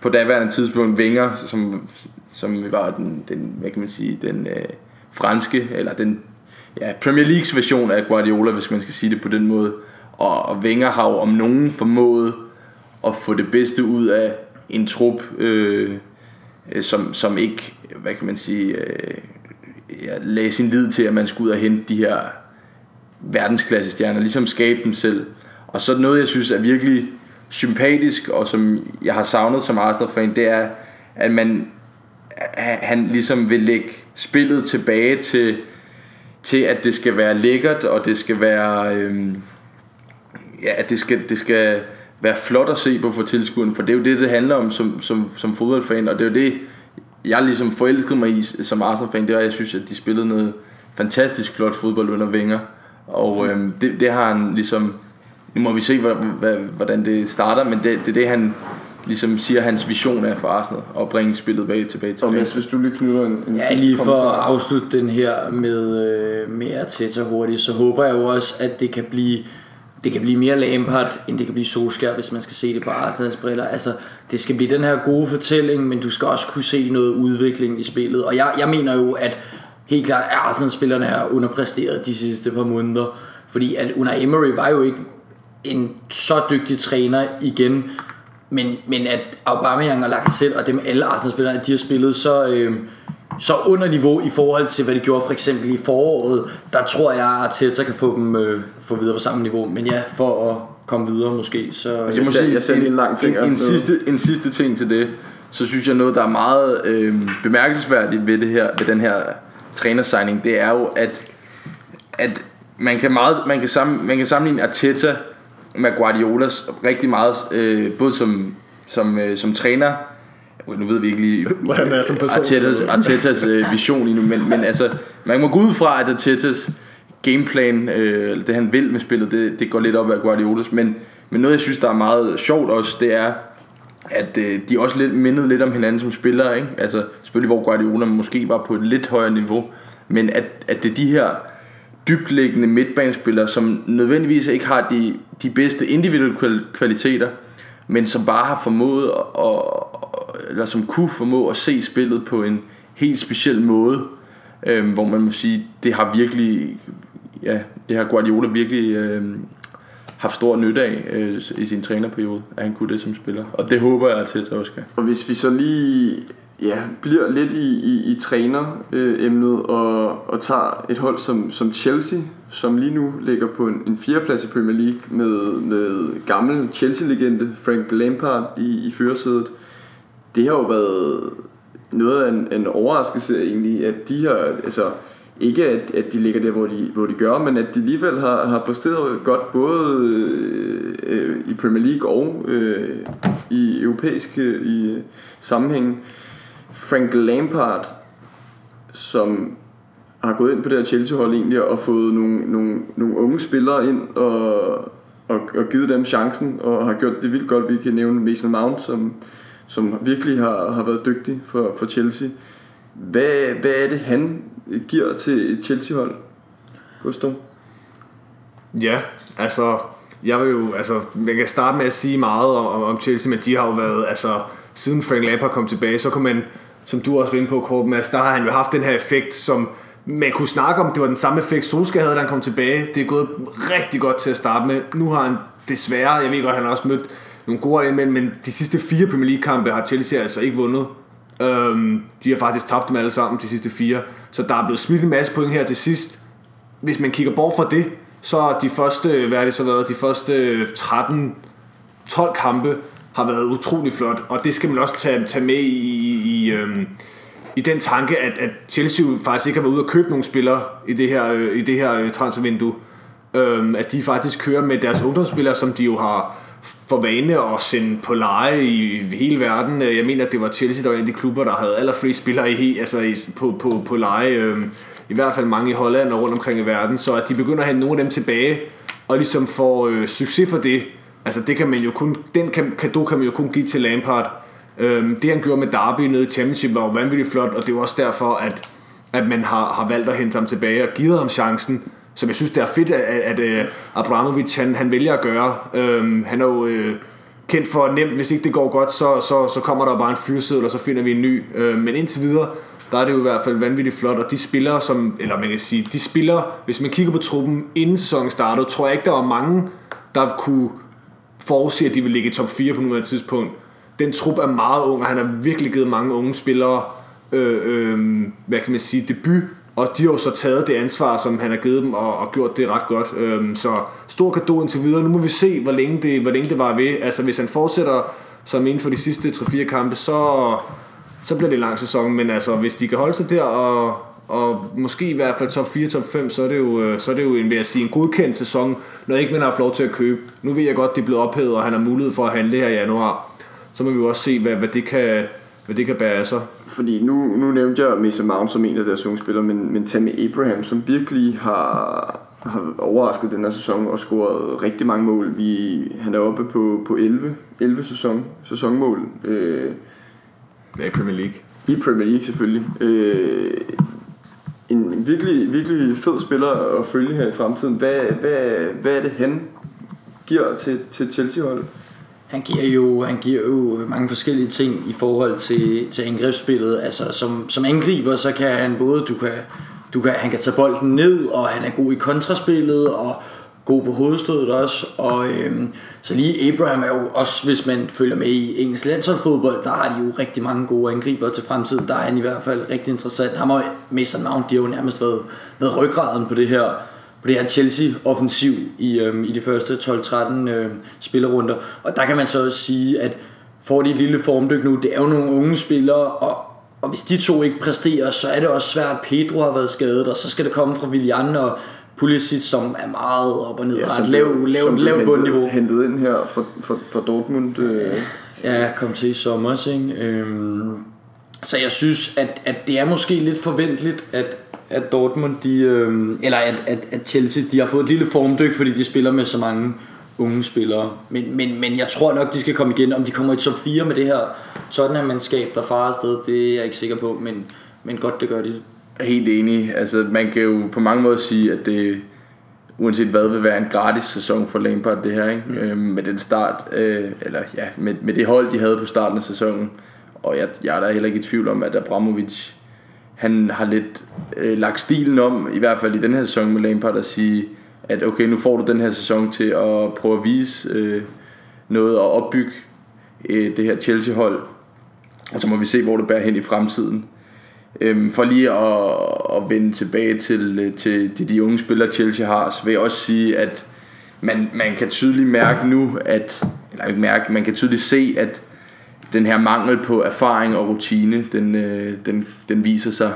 på daværende tidspunkt Wenger, som, som var den, den, hvad kan man sige, den øh, franske, eller den ja, Premier Leagues version af Guardiola, hvis man skal sige det på den måde. Og, og Wenger har jo om nogen formået at få det bedste ud af en trup, øh, øh, som, som ikke, hvad kan man sige, øh, ja, lagde sin lid til, at man skulle ud og hente de her verdensklasse stjerner, ligesom skabe dem selv. Og så noget, jeg synes er virkelig sympatisk, og som jeg har savnet som Arsenal-fan, det er, at man han ligesom vil lægge spillet tilbage til, til at det skal være lækkert, og det skal være, øhm, ja, at det skal, det skal være flot at se på for tilskueren, for det er jo det, det handler om som, som, som fodboldfan, og det er jo det, jeg ligesom forelskede mig i som Arsenal-fan, det var, at jeg synes, at de spillede noget fantastisk flot fodbold under Wenger, og øhm, det, det har han ligesom, nu må vi se, hvordan det starter, men det, det er det, han ligesom siger, hans vision er for Arsenal, at bringe spillet bag tilbage til Og Mads, hvis du lige knytter en, en Ja, lige for at afslutte den her med, øh, med Arteta hurtigt, så håber jeg jo også, at det kan blive det kan blive mere Lampard, end det kan blive Solskjaer, hvis man skal se det på Arsenals briller. Altså, det skal blive den her gode fortælling, men du skal også kunne se noget udvikling i spillet. Og jeg, jeg mener jo, at helt klart, at Arsenal-spillerne er underpræsteret de sidste par måneder. Fordi at Unai Emery var jo ikke en så dygtig træner igen, men, men at Aubameyang og Lacazette og dem alle Arsenal-spillere, de har spillet så, øh, så under niveau i forhold til, hvad de gjorde for eksempel i foråret, der tror jeg, at Arteta kan få dem øh, få videre på samme niveau. Men ja, for at komme videre måske, så... Jeg må ser- sige, jeg ser en en, lang finger en, en, sidste, en sidste ting til det, så synes jeg noget, der er meget øh, bemærkelsesværdigt ved, det her, ved den her trænersigning, det er jo, at, at man, kan meget, man, kan sammen, man kan sammenligne Arteta med Guardiolas rigtig meget, øh, både som, som, øh, som træner, nu ved vi ikke lige Hvordan han er som person. Artetas, Artetas øh, vision lige nu, men, men altså, man må gå ud fra, at Artetas gameplan, øh, det han vil med spillet, det, det går lidt op ad Guardiolas, men, men noget jeg synes, der er meget sjovt også, det er, at øh, de også lidt mindet lidt om hinanden som spillere, ikke? Altså selvfølgelig hvor Guardiola måske var på et lidt højere niveau, men at, at det er de her dybtliggende midtbanespillere, som nødvendigvis ikke har de, de bedste individuelle kvaliteter, men som bare har formået at, eller som kunne formå at se spillet på en helt speciel måde, øh, hvor man må sige, det har virkelig, ja, det har Guardiola virkelig øh, haft stor nytte af øh, i sin trænerperiode, at han kunne det som spiller. Og det håber jeg, at også skal. Og hvis vi så lige ja, bliver lidt i, i, i træneremnet øh, og, og tager et hold som, som Chelsea, som lige nu ligger på en, en fjerdeplads i Premier League med, med gammel Chelsea-legende Frank Lampard i, i førersædet. Det har jo været noget af en, en overraskelse egentlig, at de har, altså ikke at, at de ligger der, hvor de, hvor de gør, men at de alligevel har, har præsteret godt både øh, øh, i Premier League og øh, i europæiske øh, i sammenhæng. Frank Lampard, som har gået ind på det her Chelsea-hold egentlig og fået nogle, nogle, nogle unge spillere ind og, og, og givet dem chancen og har gjort det vildt godt. Vi kan nævne Mason Mount, som, som virkelig har, har været dygtig for, for Chelsea. Hvad, hvad er det, han giver til et Chelsea-hold, Gustav? Ja, altså, jeg vil jo, altså, man kan starte med at sige meget om, om, om Chelsea, men de har jo været, altså, siden Frank Lampard kom tilbage, så kunne man, som du også var inde på, Korben, Mads, der har han jo haft den her effekt, som man kunne snakke om, det var den samme effekt, Solskjaer havde, da han kom tilbage. Det er gået rigtig godt til at starte med. Nu har han desværre, jeg ved godt, han har også mødt nogle gode indmænd, men de sidste fire Premier League-kampe har Chelsea altså ikke vundet. Øhm, de har faktisk tabt dem alle sammen, de sidste fire. Så der er blevet smidt en masse point her til sidst. Hvis man kigger bort fra det, så de første, hvad er det så været, de første 13 12 kampe har været utrolig flot, og det skal man også tage, tage med i, i, øhm, i den tanke, at, at Chelsea faktisk ikke har været ude at købe nogle spillere i det her, øh, i det her øh, transfervindue. Øhm, at de faktisk kører med deres ungdomsspillere, som de jo har for vane at sende på leje i hele verden. Øh, jeg mener, at det var Chelsea, der var en af de klubber, der havde allerflest spillere i, altså i, på, på, på leje. Øhm, I hvert fald mange i Holland og rundt omkring i verden. Så at de begynder at have nogle af dem tilbage, og ligesom får øh, succes for det. Altså det kan man jo kun, den kan, kado kan man jo kun give til Lampard. Øhm, det han gjorde med Derby nede i Championship var jo vanvittigt flot, og det er jo også derfor, at, at man har, har valgt at hente ham tilbage og givet ham chancen, som jeg synes, det er fedt, at, at, at øh, Abramovic han, han vælger at gøre. Øhm, han er jo øh, kendt for nemt, hvis ikke det går godt, så, så, så kommer der bare en fyrsædel, og så finder vi en ny. Øh, men indtil videre, der er det jo i hvert fald vanvittigt flot, og de spillere, som, eller man kan sige, de spillere, hvis man kigger på truppen inden sæsonen startede, tror jeg ikke, der var mange, der kunne forudse, at de ville ligge i top 4 på nuværende tidspunkt. Den trup er meget ung, og han har virkelig givet mange unge spillere, øh, øh, hvad kan man sige, debut, og de har jo så taget det ansvar, som han har givet dem, og, og gjort det ret godt. Øh, så stor kado indtil videre. Nu må vi se, hvor længe det, hvor længe det var ved. Altså hvis han fortsætter som inden for de sidste 3-4 kampe, så, så bliver det en lang sæson. Men altså, hvis de kan holde sig der, og, og måske i hvert fald top 4, top 5, så er det jo, øh, så er det jo en, vil jeg sige, en godkendt sæson, når ikke man har haft lov til at købe. Nu ved jeg godt, det er blevet ophævet, og han har mulighed for at handle her i januar. Så må vi jo også se, hvad, hvad, det, kan, hvad det kan bære af sig. Fordi nu, nu nævnte jeg Mason Mount som en af deres unge spillere, men, men Tammy Abraham, som virkelig har, har overrasket den her sæson og scoret rigtig mange mål. Vi, han er oppe på, på 11, 11 sæson, sæsonmål øh, Ja, i Premier League. i Premier League selvfølgelig. Øh, en virkelig, virkelig fed spiller at følge her i fremtiden. Hvad, hvad, hvad er det, han giver til, til Chelsea-holdet? Han giver jo, han giver jo mange forskellige ting i forhold til, til angrebsspillet. Altså som, som angriber, så kan han både, du kan, du kan, han kan tage bolden ned, og han er god i kontraspillet, og god på hovedstødet også. Og øhm, så lige Abraham er jo også, hvis man følger med i engelsk landsholdsfodbold, der har de jo rigtig mange gode angriber til fremtiden. Der er han i hvert fald rigtig interessant. Ham og Mason Mount, de har jo nærmest været, været ryggraden på det her på det her Chelsea-offensiv i, øhm, i de første 12-13 øh, spillerunder. Og der kan man så også sige, at får de et lille formdyk nu, det er jo nogle unge spillere, og, og hvis de to ikke præsterer, så er det også svært. Pedro har været skadet, og så skal det komme fra Willian og Pulisic, som er meget op og ned, ja, har et lavt lav, lav, lav bundniveau. hentet ind her for, for, for Dortmund. Øh. Ja, kom til i sommer, ikke? Øhm, så jeg synes, at, at det er måske lidt forventeligt, at, at Dortmund, de, øh, eller at, at, at Chelsea, de har fået et lille formdyk, fordi de spiller med så mange unge spillere. Men, men, men jeg tror nok, de skal komme igen. Om de kommer i top 4 med det her Tottenham-mandskab, der farer afsted, det er jeg ikke sikker på, men, men godt det gør de. Helt enig. Altså, man kan jo på mange måder sige, at det uanset hvad vil være en gratis sæson for Lampard det her, ikke? Mm. Øhm, med den start, øh, eller ja, med, med det hold, de havde på starten af sæsonen. Og jeg, jeg er da heller ikke i tvivl om, at Abramovic han har lidt øh, lagt stilen om, i hvert fald i den her sæson med Lampard, at sige, at okay, nu får du den her sæson til at prøve at vise øh, noget og opbygge øh, det her Chelsea-hold, og så må vi se, hvor det bærer hen i fremtiden. Øhm, for lige at, at vende tilbage til, øh, til de, de unge spillere, Chelsea har, så vil jeg også sige, at man, man kan tydeligt mærke nu, at, eller ikke mærke, man kan tydeligt se, at den her mangel på erfaring og rutine, den, øh, den, den viser sig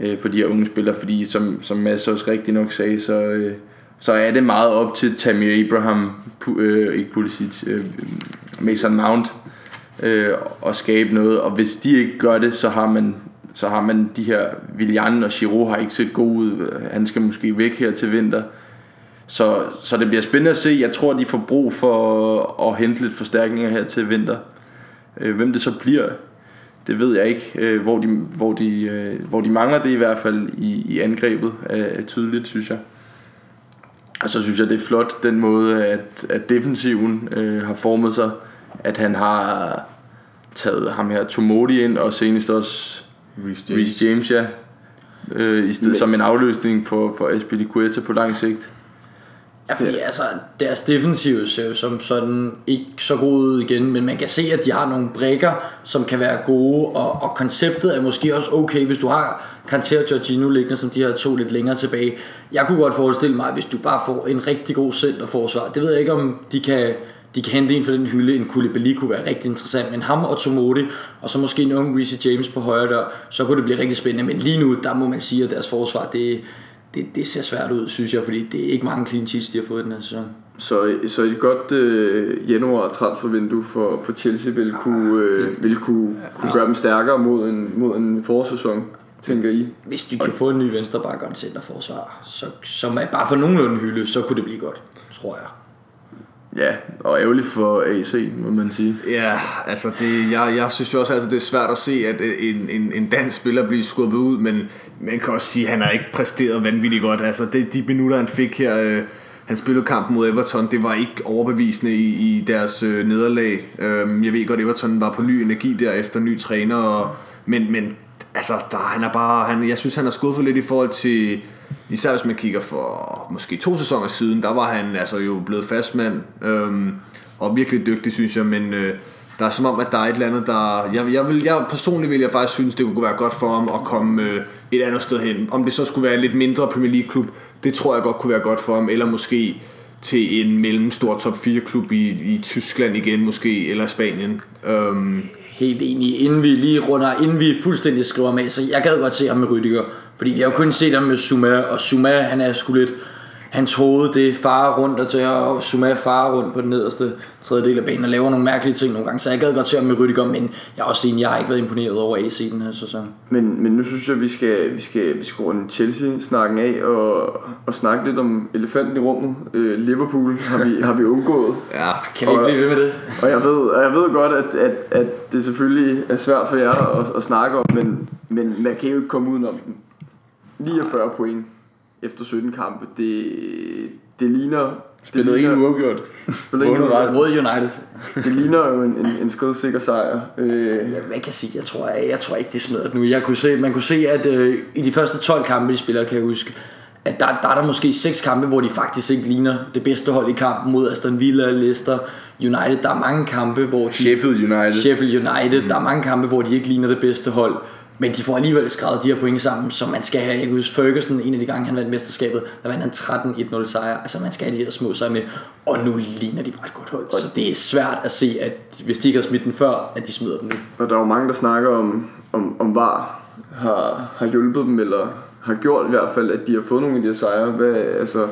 øh, på de her unge spillere, fordi som, som Mads også rigtig nok sagde, så, øh, så er det meget op til Tammy Abraham, pu, øh, ikke Pulisic, øh, Mason Mount, øh, at skabe noget, og hvis de ikke gør det, så har man så har man de her Viljan og Giroud har ikke set god ud. Han skal måske væk her til vinter. Så, så det bliver spændende at se. Jeg tror, de får brug for at hente lidt forstærkninger her til vinter. Øh, hvem det så bliver, det ved jeg ikke. Øh, hvor, de, hvor, de, øh, hvor de mangler det i hvert fald i, i angrebet er tydeligt, synes jeg. Og så synes jeg, det er flot den måde, at, at defensiven øh, har formet sig. At han har taget ham her Tomodi ind, og senest også Reece James, Reece James ja. Øh, I stedet Men, som en afløsning for, for Espilicueta på lang sigt. Ja, fordi altså, deres defensiv ser jo som sådan ikke så god ud igen, men man kan se, at de har nogle brækker, som kan være gode, og, og konceptet er måske også okay, hvis du har Kanté og Jorginho liggende, som de her to lidt længere tilbage. Jeg kunne godt forestille mig, hvis du bare får en rigtig god centerforsvar, det ved jeg ikke, om de kan, de kan hente en for den hylde, en Koulibaly kunne være rigtig interessant, men ham og Tomodi, og så måske en ung Reece James på højre dør, så kunne det blive rigtig spændende, men lige nu, der må man sige, at deres forsvar, det, det, det ser svært ud, synes jeg, fordi det er ikke mange clean sheets, de har fået den her sæson. Så, så et godt øh, januar transfervindue for, for Chelsea vil kunne, øh, vil kunne, kunne gøre dem stærkere mod en, mod en forsæson, tænker I? Hvis de kan få en ny venstreback og en centerforsvar, så, som er bare for nogenlunde hylde, så kunne det blive godt, tror jeg. Ja, og ærgerligt for AC, må man sige. Ja, altså det, jeg, jeg synes jo også, altså det er svært at se, at øh, en, en, en dansk spiller bliver skubbet ud, men man kan også sige, at han har ikke præsteret vanvittigt godt. Altså det, de minutter, han fik her, øh, han spillede kampen mod Everton, det var ikke overbevisende i, i deres øh, nederlag. Øh, jeg ved godt, Everton var på ny energi der efter ny træner, og, men, men altså, der, han er bare, han, jeg synes, han har skuffet lidt i forhold til Især hvis man kigger for måske to sæsoner siden, der var han altså jo blevet fastmand, øhm, og virkelig dygtig, synes jeg, men øh, der er som om, at der er et eller andet, der... Jeg, jeg, vil, jeg personligt vil jeg faktisk synes, det kunne være godt for ham at komme øh, et andet sted hen. Om det så skulle være en lidt mindre Premier League-klub, det tror jeg godt kunne være godt for ham, eller måske til en mellemstor top 4 klub i, i Tyskland igen måske, eller Spanien. Øhm. Helt enig. Inden vi lige runder, inden vi fuldstændig skriver med, så jeg gad godt se ham med Rydiger. Fordi vi har jo kun set ham med Zuma, og Zuma han er sgu lidt hans hoved, det farer rundt og til, og Zuma farer rundt på den nederste tredjedel af banen og laver nogle mærkelige ting nogle gange. Så jeg gad godt se ham med Rydiger, men jeg er også enig, jeg har ikke været imponeret over AC den her sæson. Men, men nu synes jeg, vi skal, vi skal, vi skal runde Chelsea-snakken af og, og snakke lidt om elefanten i rummet. Øh, Liverpool har vi, har vi undgået. Ja, kan vi ikke blive ved med det? Og jeg ved, og jeg ved godt, at, at, at det selvfølgelig er svært for jer at, at snakke om, men, men man kan jo ikke komme udenom den. 49 point efter 17 kampe, det, det ligner Spillede en uafgjort. Spillede en uafgjort. Mod United. Det ligner jo en, en, en skridsikker sejr. Øh, Ja, man kan sige, jeg tror, jeg, jeg tror ikke, det nu. Jeg kunne se, man kunne se, at øh, i de første 12 kampe, de spiller, kan jeg huske, at der, der er der måske seks kampe, hvor de faktisk ikke ligner det bedste hold i kampen mod Aston Villa, Leicester, United. Der er mange kampe, hvor de... Sheffield United. Sheffield United. Mm. Der er mange kampe, hvor de ikke ligner det bedste hold. Men de får alligevel skrevet de her point sammen, som man skal have. Jeg kan huske Ferguson, en af de gange han vandt mesterskabet, der vandt han 13-1-0 sejr. Altså man skal have de her små sejre med. Og nu ligner de bare et godt hold. Så det er svært at se, at hvis de ikke havde smidt den før, at de smider den nu. og der er jo mange, der snakker om, om, om VAR har, har hjulpet dem, eller har gjort i hvert fald, at de har fået nogle af de her sejre. Hvad, altså,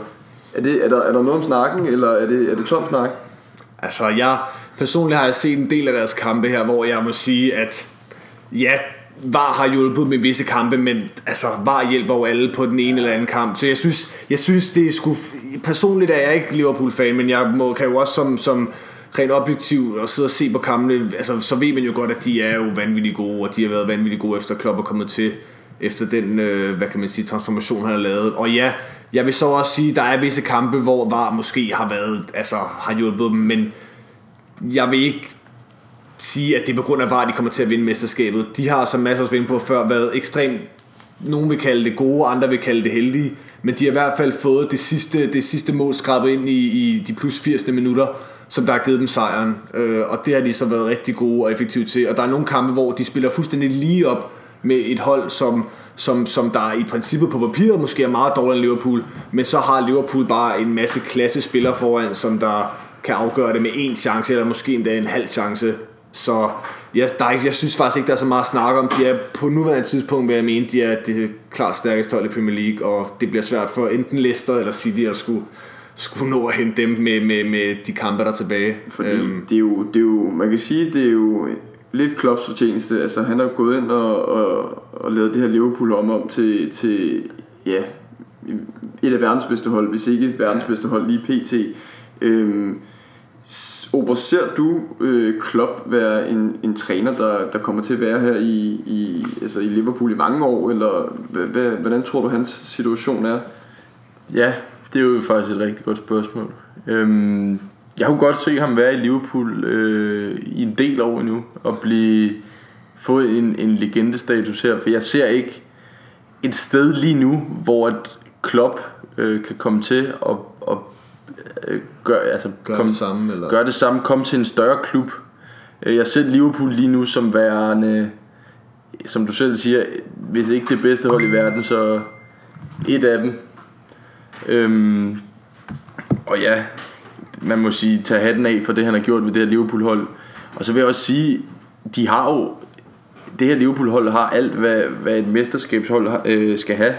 er, det, er, der, er der noget om snakken, eller er det, er det tom snak? Altså, jeg personligt har jeg set en del af deres kampe her, hvor jeg må sige, at ja, VAR har hjulpet med visse kampe, men altså, VAR hjælper jo alle på den ene eller anden kamp. Så jeg synes, jeg synes det er sgu... Personligt er jeg ikke Liverpool-fan, men jeg må, kan jo også som, som rent objektiv og sidde og se på kampene, altså, så ved man jo godt, at de er jo vanvittigt gode, og de har været vanvittigt gode efter Klopp er kommet til, efter den, øh, hvad kan man sige, transformation, han har lavet. Og ja, jeg vil så også sige, der er visse kampe, hvor VAR måske har været, altså har hjulpet dem, men jeg vil ikke sige, at det er på grund af VAR, de kommer til at vinde mesterskabet. De har, som masser også var på før, været ekstremt, nogen vil kalde det gode, andre vil kalde det heldige, men de har i hvert fald fået det sidste, det sidste mål skrabet ind i, i de plus 80 minutter, som der har givet dem sejren. Øh, og det har de så været rigtig gode og effektive til. Og der er nogle kampe, hvor de spiller fuldstændig lige op med et hold, som, som, som der i princippet på papiret måske er meget dårligere end Liverpool, men så har Liverpool bare en masse klasse spillere foran, som der kan afgøre det med en chance, eller måske endda en halv chance. Så ja, der er ikke, jeg synes faktisk ikke, der er så meget at snakke om. De er på nuværende tidspunkt, vil jeg mene, de er det klart stærkeste hold i Premier League, og det bliver svært for enten Leicester eller City at skulle, skulle nå at hente dem med, med, med de kampe, der er tilbage. Fordi øhm. det, er jo, det er jo, man kan sige, det er jo lidt Klopps fortjeneste. Altså han har gået ind og, og, og lavet det her Liverpool om, om til, til ja, et af verdens bedste hold, hvis ikke verdens bedste hold lige pt. Øhm, s- Ober, ser du øh, Klopp være en, en træner, der, der kommer til at være her i, i, altså i Liverpool i mange år, eller hvad, hvordan tror du hans situation er? Ja, det er jo faktisk et rigtig godt spørgsmål. Øhm, jeg kunne godt se ham være i Liverpool øh, i en del år endnu og blive få en, en legendestatus her, for jeg ser ikke et sted lige nu, hvor et Klopp øh, kan komme til og, og øh, gøre, altså, Gør komme, det samme, eller? gøre det samme, komme til en større klub. Øh, Jeg ser Liverpool lige nu som værende, som du selv siger, hvis ikke det bedste hold i verden, så et af dem. Øhm, og ja, man må sige, tage hatten af for det, han har gjort ved det her Liverpool-hold. Og så vil jeg også sige, de har jo, det her Liverpool-hold har alt, hvad, hvad et mesterskabshold øh, skal have.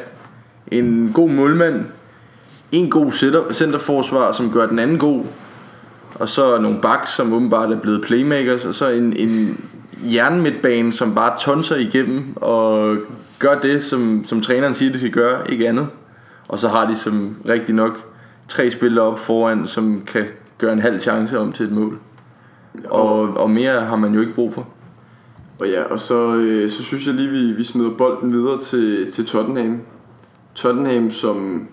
En god målmand, en god center- centerforsvar, som gør den anden god, og så nogle backs, som åbenbart er blevet playmakers, og så en, en jernmidtbane, som bare tonser igennem og gør det, som, som træneren siger, de skal gøre, ikke andet. Og så har de som rigtig nok tre spillere op foran, som kan gøre en halv chance om til et mål. Og, og mere har man jo ikke brug for. Og ja, og så, øh, så synes jeg lige, vi, vi smider bolden videre til, til Tottenham. Tottenham, som,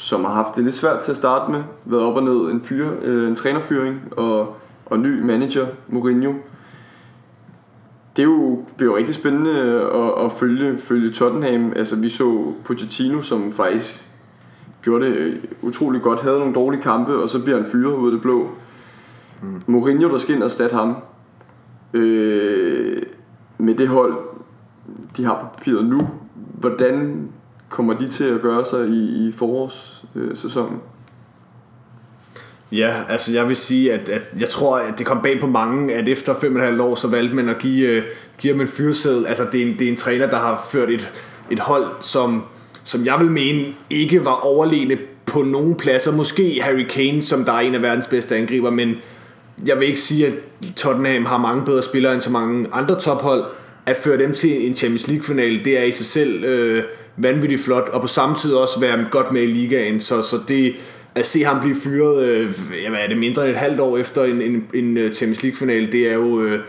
som har haft det lidt svært til at starte med. Været op og ned en, fyre, øh, en trænerfyring og, og ny manager, Mourinho. Det er jo, det er jo rigtig spændende at, at følge, følge Tottenham. Altså vi så Pochettino, som faktisk gjorde det øh, utrolig godt, havde nogle dårlige kampe, og så bliver han fyret ud af det blå. Mm. Mourinho, der skal ind og erstatte ham, øh, med det hold, de har på papiret nu, hvordan kommer de til at gøre sig i, i forårssæsonen? Ja, altså jeg vil sige, at, at jeg tror, at det kom bag på mange, at efter fem og et halvt år, så valgte man at give, øh, give ham en fyrsæd. Altså det er en, det er en træner, der har ført et, et hold, som, som jeg vil mene ikke var overlegne på nogen pladser. Måske Harry Kane, som der er en af verdens bedste angriber, men jeg vil ikke sige, at Tottenham har mange bedre spillere end så mange andre tophold. At føre dem til en Champions League-finale, det er i sig selv øh, vanvittigt flot, og på samme tid også være godt med i ligaen. Så, så det, at se ham blive fyret, øh, ja, hvad er det, mindre end et halvt år efter en, en, en øh, Champions League-finale, det er jo øh,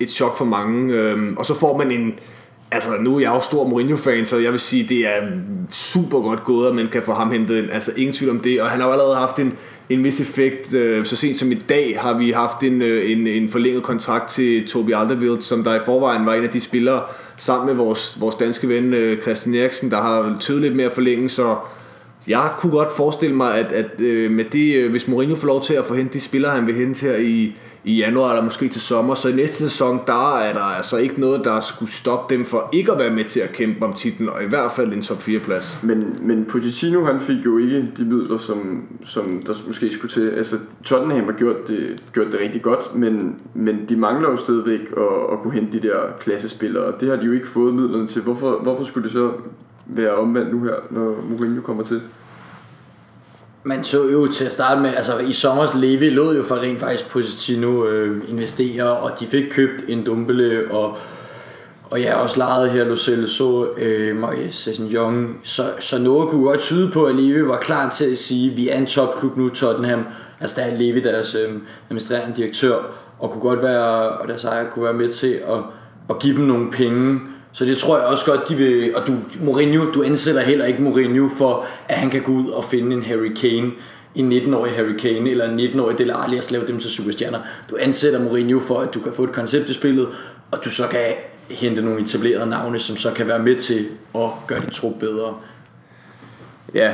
et chok for mange. Øh, og så får man en, altså nu er jeg jo stor Mourinho-fan, så jeg vil sige, det er super godt gået, at man kan få ham hentet ind. Altså ingen tvivl om det, og han har jo allerede haft en, en vis effekt. Øh, så sent som i dag har vi haft en, øh, en, en forlænget kontrakt til Tobi Alderweireld, som der i forvejen var en af de spillere, sammen med vores, vores danske ven øh, Christian Eriksen, der har tydeligt mere forlænge, så jeg kunne godt forestille mig, at, at øh, med det, øh, hvis Mourinho får lov til at få hentet de spillere, han vil hente her i, i januar eller måske til sommer, så i næste sæson, der er der altså ikke noget, der skulle stoppe dem for ikke at være med til at kæmpe om titlen, og i hvert fald en top 4 plads. Men, men Pochettino han fik jo ikke de midler, som, som der måske skulle til. Altså Tottenham har gjort det, gjort det rigtig godt, men, men de mangler jo stadigvæk at, at kunne hente de der klassespillere, det har de jo ikke fået midlerne til. Hvorfor, hvorfor skulle det så være omvendt nu her, når Mourinho kommer til? Man så jo til at starte med, altså i sommers Levi lod jo for rent faktisk Positino øh, investere, og de fik købt en dumpele, og, og ja, også lejet her Lo så øh, Marie Så, så noget kunne godt tyde på, at Levi var klar til at sige, vi er en topklub nu, Tottenham. Altså der er Levi deres øh, administrerende direktør, og kunne godt være, og deres ejer kunne være med til at, at give dem nogle penge, så det tror jeg også godt, de vil... Og du, Mourinho, du ansætter heller ikke Mourinho for, at han kan gå ud og finde en Harry Kane, en 19-årig Harry Kane eller en 19-årig Dele Alli og lave dem til superstjerner. Du ansætter Mourinho for, at du kan få et koncept i spillet, og du så kan hente nogle etablerede navne, som så kan være med til at gøre din trup bedre. Ja,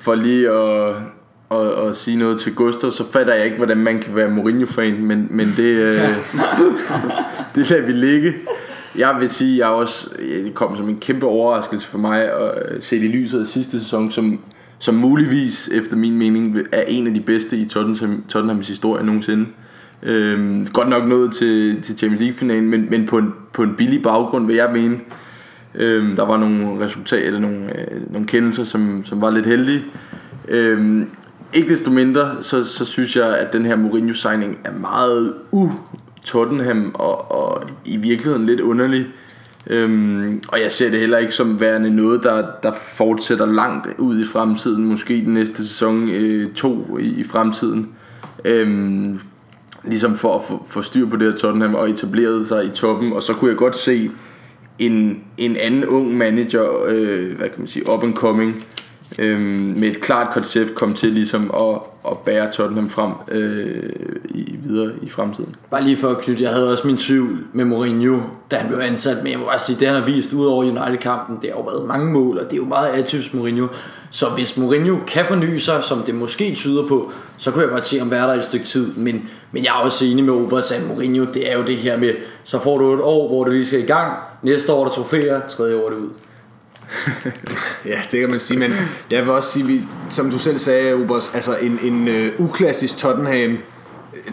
for lige at, at, at sige noget til Gustav, så fatter jeg ikke, hvordan man kan være Mourinho-fan, men, men det, øh, det lader vi ligge. Jeg vil sige, at jeg også, det kom som en kæmpe overraskelse for mig at øh, se i lyset af sidste sæson, som, som muligvis, efter min mening, er en af de bedste i Tottenham, Tottenhams historie nogensinde. Øhm, godt nok nået til, til Champions League-finalen, men, men på, en, på en billig baggrund, vil jeg mene. Øhm, der var nogle resultater, eller nogle, øh, nogle kendelser, som, som var lidt heldige. Øhm, ikke desto mindre, så, så synes jeg, at den her Mourinho-signing er meget u Tottenham og, og i virkeligheden lidt underlig. Øhm, og jeg ser det heller ikke som værende noget, der, der fortsætter langt ud i fremtiden. Måske den næste sæson øh, to i, i fremtiden. Øhm, ligesom for at få, få styr på det her Tottenham og etableret sig i toppen. Og så kunne jeg godt se en, en anden ung manager, øh, hvad kan man sige, up and coming, øhm, med et klart koncept kom til ligesom at, at bære Tottenham frem øh, i, videre i fremtiden. Bare lige for at knytte, jeg havde også min tvivl med Mourinho, da han blev ansat, men jeg må bare sige, det han har vist ud over United-kampen, det har jo været mange mål, og det er jo meget atypisk Mourinho. Så hvis Mourinho kan forny sig, som det måske tyder på, så kunne jeg godt se om være der et stykke tid, men, men jeg er også enig med Obers, at Mourinho, det er jo det her med, så får du et år, hvor du lige skal i gang, næste år er der trofæer, tredje år er det ud. ja, det kan man sige, men jeg vil også sige, vi, som du selv sagde, Ubers, altså en, en uh, uklassisk Tottenham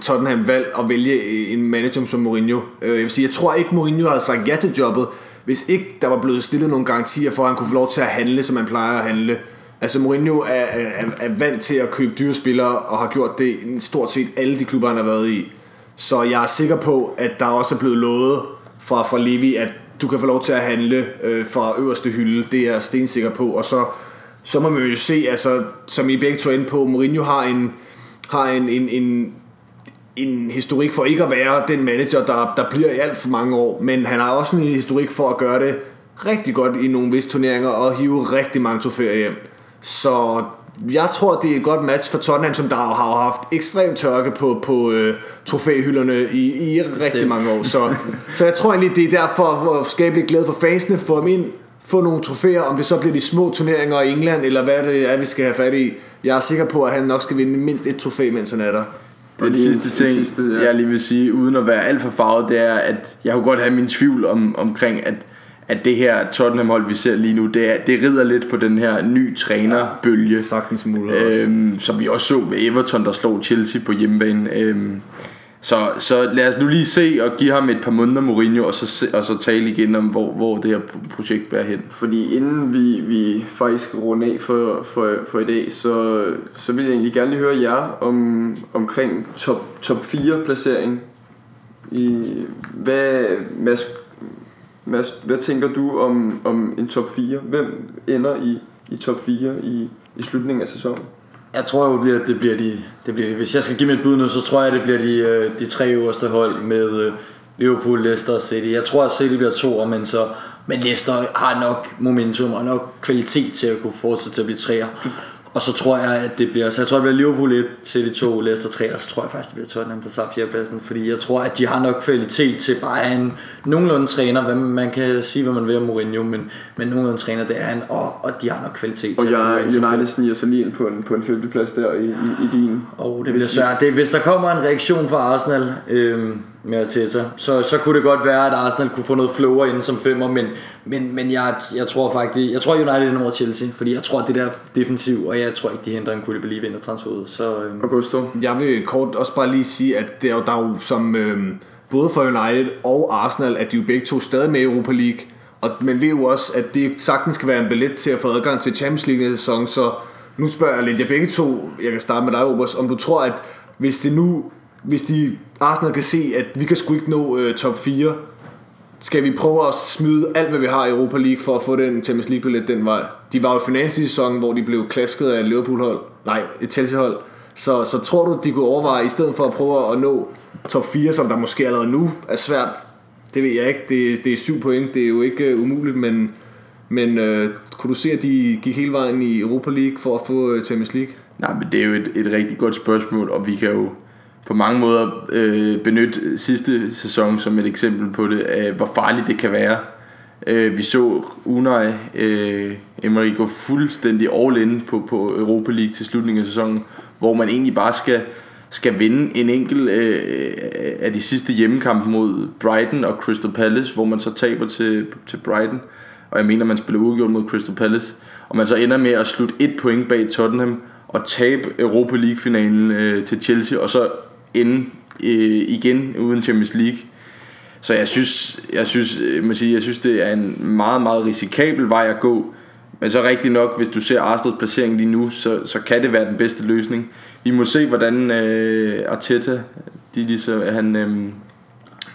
Tottenham valg at vælge en manager som Mourinho. Øh, jeg vil sige, jeg tror ikke, Mourinho havde sagt ja til jobbet, hvis ikke der var blevet stillet nogle garantier for, at han kunne få lov til at handle, som han plejer at handle. Altså Mourinho er, er, er vant til at købe dyre spillere, og har gjort det i stort set alle de klubber, han har været i. Så jeg er sikker på, at der også er blevet lovet fra, fra Levi, at du kan få lov til at handle øh, fra øverste hylde. Det er jeg stensikker på. Og så, så må man jo se, altså, som I begge to er inde på, Mourinho har en, har en, en, en, en historik for ikke at være den manager, der, der bliver i alt for mange år. Men han har også en historik for at gøre det rigtig godt i nogle visse turneringer og hive rigtig mange trofæer hjem. Så jeg tror, det er et godt match for Tottenham, som der har haft ekstremt tørke på, på øh, trofæhylderne i, i rigtig mange år. Så, så jeg tror egentlig, det er derfor at skabe lidt glæde for fansene, få dem ind, få nogle trofæer, om det så bliver de små turneringer i England, eller hvad det er, vi skal have fat i. Jeg er sikker på, at han nok skal vinde mindst et trofæ, mens han er der. Den sidste ting, sidste, ja. jeg lige vil sige, uden at være alt for farvet, det er, at jeg kunne godt have min tvivl om, omkring, at at det her Tottenham hold vi ser lige nu det, er, det rider lidt på den her ny trænerbølge. Ja, sagtens muligt øhm, som vi også så med Everton der slog Chelsea på hjemmebane. Øhm, så, så lad os nu lige se og give ham et par måneder Mourinho og så, og så tale igen om hvor, hvor det her projekt bærer hen. Fordi inden vi, vi faktisk runder af for, for, for i dag så, så vil jeg egentlig gerne lige høre jer om, omkring top, top 4 placering. I, hvad, Mads, Mads, hvad tænker du om, om en top 4? Hvem ender i, i top 4 i, i slutningen af sæsonen? Jeg tror jo, at det bliver de, det bliver de, hvis jeg skal give mit bud nu, så tror jeg, det bliver de, øh, de tre øverste hold med øh, Liverpool, Leicester og City. Jeg tror, at City bliver to, men så men Leicester har nok momentum og nok kvalitet til at kunne fortsætte til at blive træer. Og så tror jeg, at det bliver, så jeg tror, det bliver Liverpool 1, City 2, Leicester 3, og så tror jeg faktisk, det bliver Tottenham, der tager fjerdepladsen. Fordi jeg tror, at de har nok kvalitet til bare en nogenlunde træner. Hvad man kan sige, hvad man vil om Mourinho, men, men nogenlunde træner, det er han, og, og de har nok kvalitet Og til jeg, at gå United sniger sig lige ind på en, på en femteplads der i, i, i din. Og det bliver svært. Det, hvis der kommer en reaktion fra Arsenal øhm, med Arteta, så, så kunne det godt være, at Arsenal kunne få noget flower ind som femmer, men, men, men jeg, jeg tror faktisk, jeg tror United er over Chelsea, fordi jeg tror, at det der defensiv, og jeg tror ikke, de henter en Koulibaly vinder transferet. Så øhm, Augusto. Jeg vil kort også bare lige sige, at det er jo, der er jo som øhm, både for United og Arsenal, at de jo begge to stadig med i Europa League. Og man ved jo også, at det sagtens skal være en billet til at få adgang til Champions League næste sæson, så nu spørger jeg lidt jer begge to, jeg kan starte med dig, Obers, om du tror, at hvis det nu, hvis de Arsenal kan se, at vi kan sgu ikke nå øh, top 4, skal vi prøve at smide alt, hvad vi har i Europa League for at få den Champions League billet den vej. De var jo i hvor de blev klasket af et Liverpool-hold, nej, et Chelsea-hold. Så, så tror du, de kunne overveje, i stedet for at prøve at nå top 4, som der måske allerede nu er svært, det ved jeg ikke, det, det er syv point, det er jo ikke uh, umuligt, men, men uh, kunne du se, at de gik hele vejen i Europa League for at få uh, Champions League? Nej, men det er jo et, et rigtig godt spørgsmål, og vi kan jo på mange måder øh, benytte sidste sæson som et eksempel på det, øh, hvor farligt det kan være. Øh, vi så Unai øh, Emery gå fuldstændig all in på, på Europa League til slutningen af sæsonen, hvor man egentlig bare skal, skal vinde en enkelt øh, af de sidste hjemmekampe mod Brighton og Crystal Palace, hvor man så taber til, til Brighton, og jeg mener, man spiller uafgjort mod Crystal Palace, og man så ender med at slutte et point bag Tottenham, og tabe Europa League-finalen øh, til Chelsea, og så ende øh, igen uden Champions League. Så jeg synes, jeg synes, øh, man siger, jeg synes det er en meget, meget risikabel vej at gå. Men så rigtig nok, hvis du ser Arsenals placering lige nu, så, så kan det være den bedste løsning. Vi må se, hvordan øh, Arteta, de ligesom, han, øh,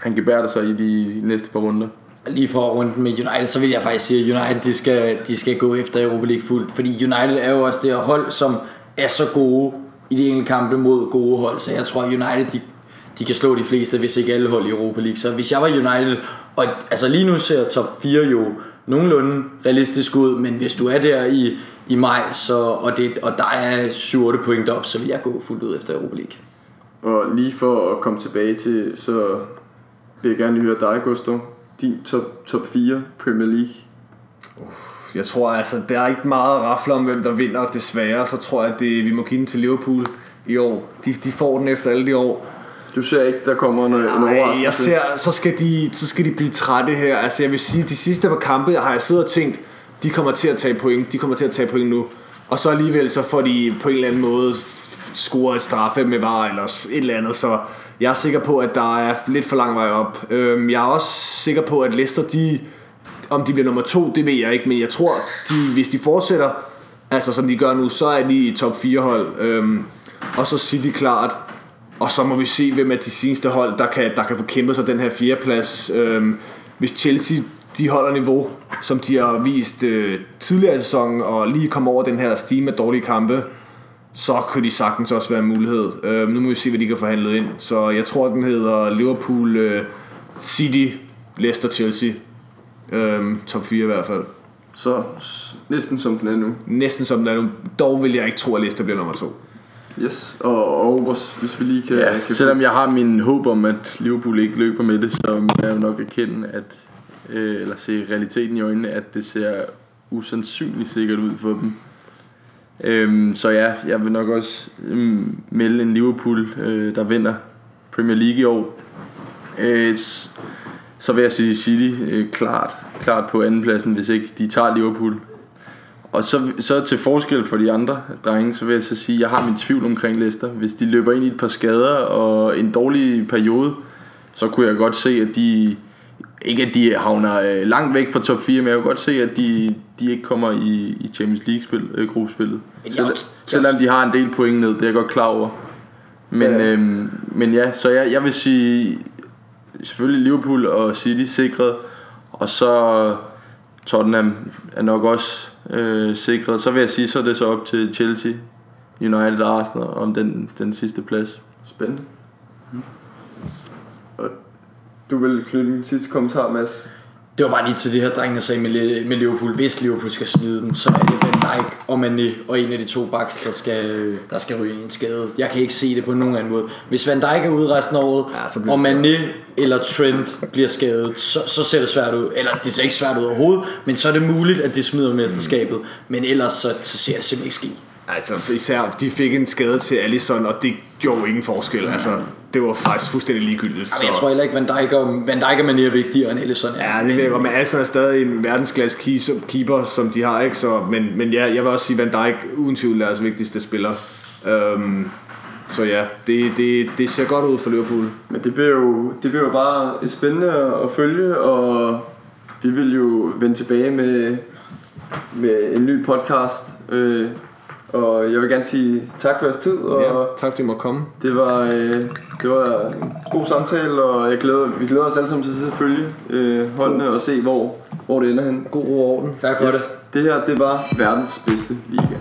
han gebærder sig i de næste par runder. lige for rundt med United, så vil jeg faktisk sige, at United de skal, de skal gå efter Europa League fuldt. Fordi United er jo også det hold, som er så gode i de enkelte kampe mod gode hold. Så jeg tror, at United de, de kan slå de fleste, hvis ikke alle hold i Europa League. Så hvis jeg var United, og altså lige nu ser top 4 jo nogenlunde realistisk ud, men hvis du er der i, i maj, så, og, det, og der er 7-8 point op, så vil jeg gå fuldt ud efter Europa League. Og lige for at komme tilbage til, så vil jeg gerne høre dig, Gusto. Din top, top 4 Premier League. Jeg tror altså, der er ikke meget rafler om, hvem der vinder, desværre. Så tror jeg, at det, vi må give den til Liverpool i år. De, de får den efter alle de år. Du ser ikke, der kommer noget, en Nej, overraskelse? jeg ser, så skal, de, så skal de blive trætte her. Altså jeg vil sige, de sidste par kampe har jeg siddet og tænkt, de kommer til at tage point, de kommer til at tage point nu. Og så alligevel så får de på en eller anden måde scoret et straffe med var eller et eller andet. Så jeg er sikker på, at der er lidt for lang vej op. Øhm, jeg er også sikker på, at Leicester, de, om de bliver nummer to, det ved jeg ikke. Men jeg tror, de, hvis de fortsætter, altså som de gør nu, så er de i top 4 hold. Øhm, og så City klart. Og så må vi se, hvem af de seneste hold, der kan, der kan få kæmpet sig den her fjerdeplads. Øhm, hvis Chelsea de holder niveau, som de har vist øh, tidligere i sæsonen, og lige kommer over den her stime af dårlige kampe, så kunne de sagtens også være en mulighed. Øhm, nu må vi se, hvad de kan forhandle ind. Så jeg tror, den hedder Liverpool, øh, City, Leicester, Chelsea. Øhm, top 4 i hvert fald. Så næsten som den er nu. Næsten som den er nu. Dog vil jeg ikke tro, at Leicester bliver nummer 2. Yes. Og, og Obers, hvis vi lige kan... Ja, kan selvom jeg har min håb om, at Liverpool ikke løber med det, så må jeg jo nok erkende, at, øh, eller se realiteten i øjnene, at det ser usandsynligt sikkert ud for dem. Øhm, så ja, jeg vil nok også øhm, melde en Liverpool, øh, der vinder Premier League i år. Øh, så vil jeg sige City øh, klart, klart på andenpladsen, hvis ikke de tager Liverpool. Og så, så til forskel for de andre drenge, så vil jeg så sige, at jeg har min tvivl omkring Leicester. Hvis de løber ind i et par skader og en dårlig periode, så kunne jeg godt se, at de... Ikke at de havner øh, langt væk fra top 4, men jeg kunne godt se, at de, de ikke kommer i, i Champions League-spil, øh, gruppespillet. jeg Sel, også- selvom de har en del point ned, det er jeg godt klar over. Men, Ja. øhm, men ja, så jeg, jeg vil sige, selvfølgelig Liverpool og City sikret, og så Tottenham er nok også øh, sikret. Så vil jeg sige, så er det så op til Chelsea, United og Arsenal om den, den sidste plads. Spændende. Og du vil knytte en sidste kommentar, Mads? Det var bare lige til det her, drengene sagde med, med Liverpool. Hvis Liverpool skal smide den, så er det Dijk og Mané og en af de to backs, der skal, der skal ryge en skade. Jeg kan ikke se det på nogen anden måde. Hvis Van Dijk er ude resten af året, Ja, og svært. Mané eller Trent bliver skadet, så, så ser det svært ud. Eller det ser ikke svært ud overhovedet, men så er det muligt, at de smider mesterskabet. Men ellers så, så ser det simpelthen ikke ske. Altså, især de fik en skade til Allison, og det gjorde jo ingen forskel. Altså, det var faktisk fuldstændig ligegyldigt. Jamen, jeg tror heller ikke, Van Dijk og, Van Dijk og Mané er vigtigere end Ellison er. Ja, det ved jeg godt, men Allison er stadig en verdensklasse keeper, som de har, ikke? Så, men, men ja, jeg vil også sige, Van Dijk uden tvivl er deres vigtigste spiller. Um, så ja, det, det, det ser godt ud for Liverpool. Men det bliver jo, det bliver jo bare spændende at følge, og vi vil jo vende tilbage med, med en ny podcast. Øh, og jeg vil gerne sige tak for jeres tid, og Ja, tak fordi I måtte komme. det, var, øh, det var en god samtale, og jeg glæder, vi glæder os alle sammen til at følge øh, holdene og se, hvor, hvor det ender hen. God ro og orden. Tak for det. Det her, det var verdens bedste liga.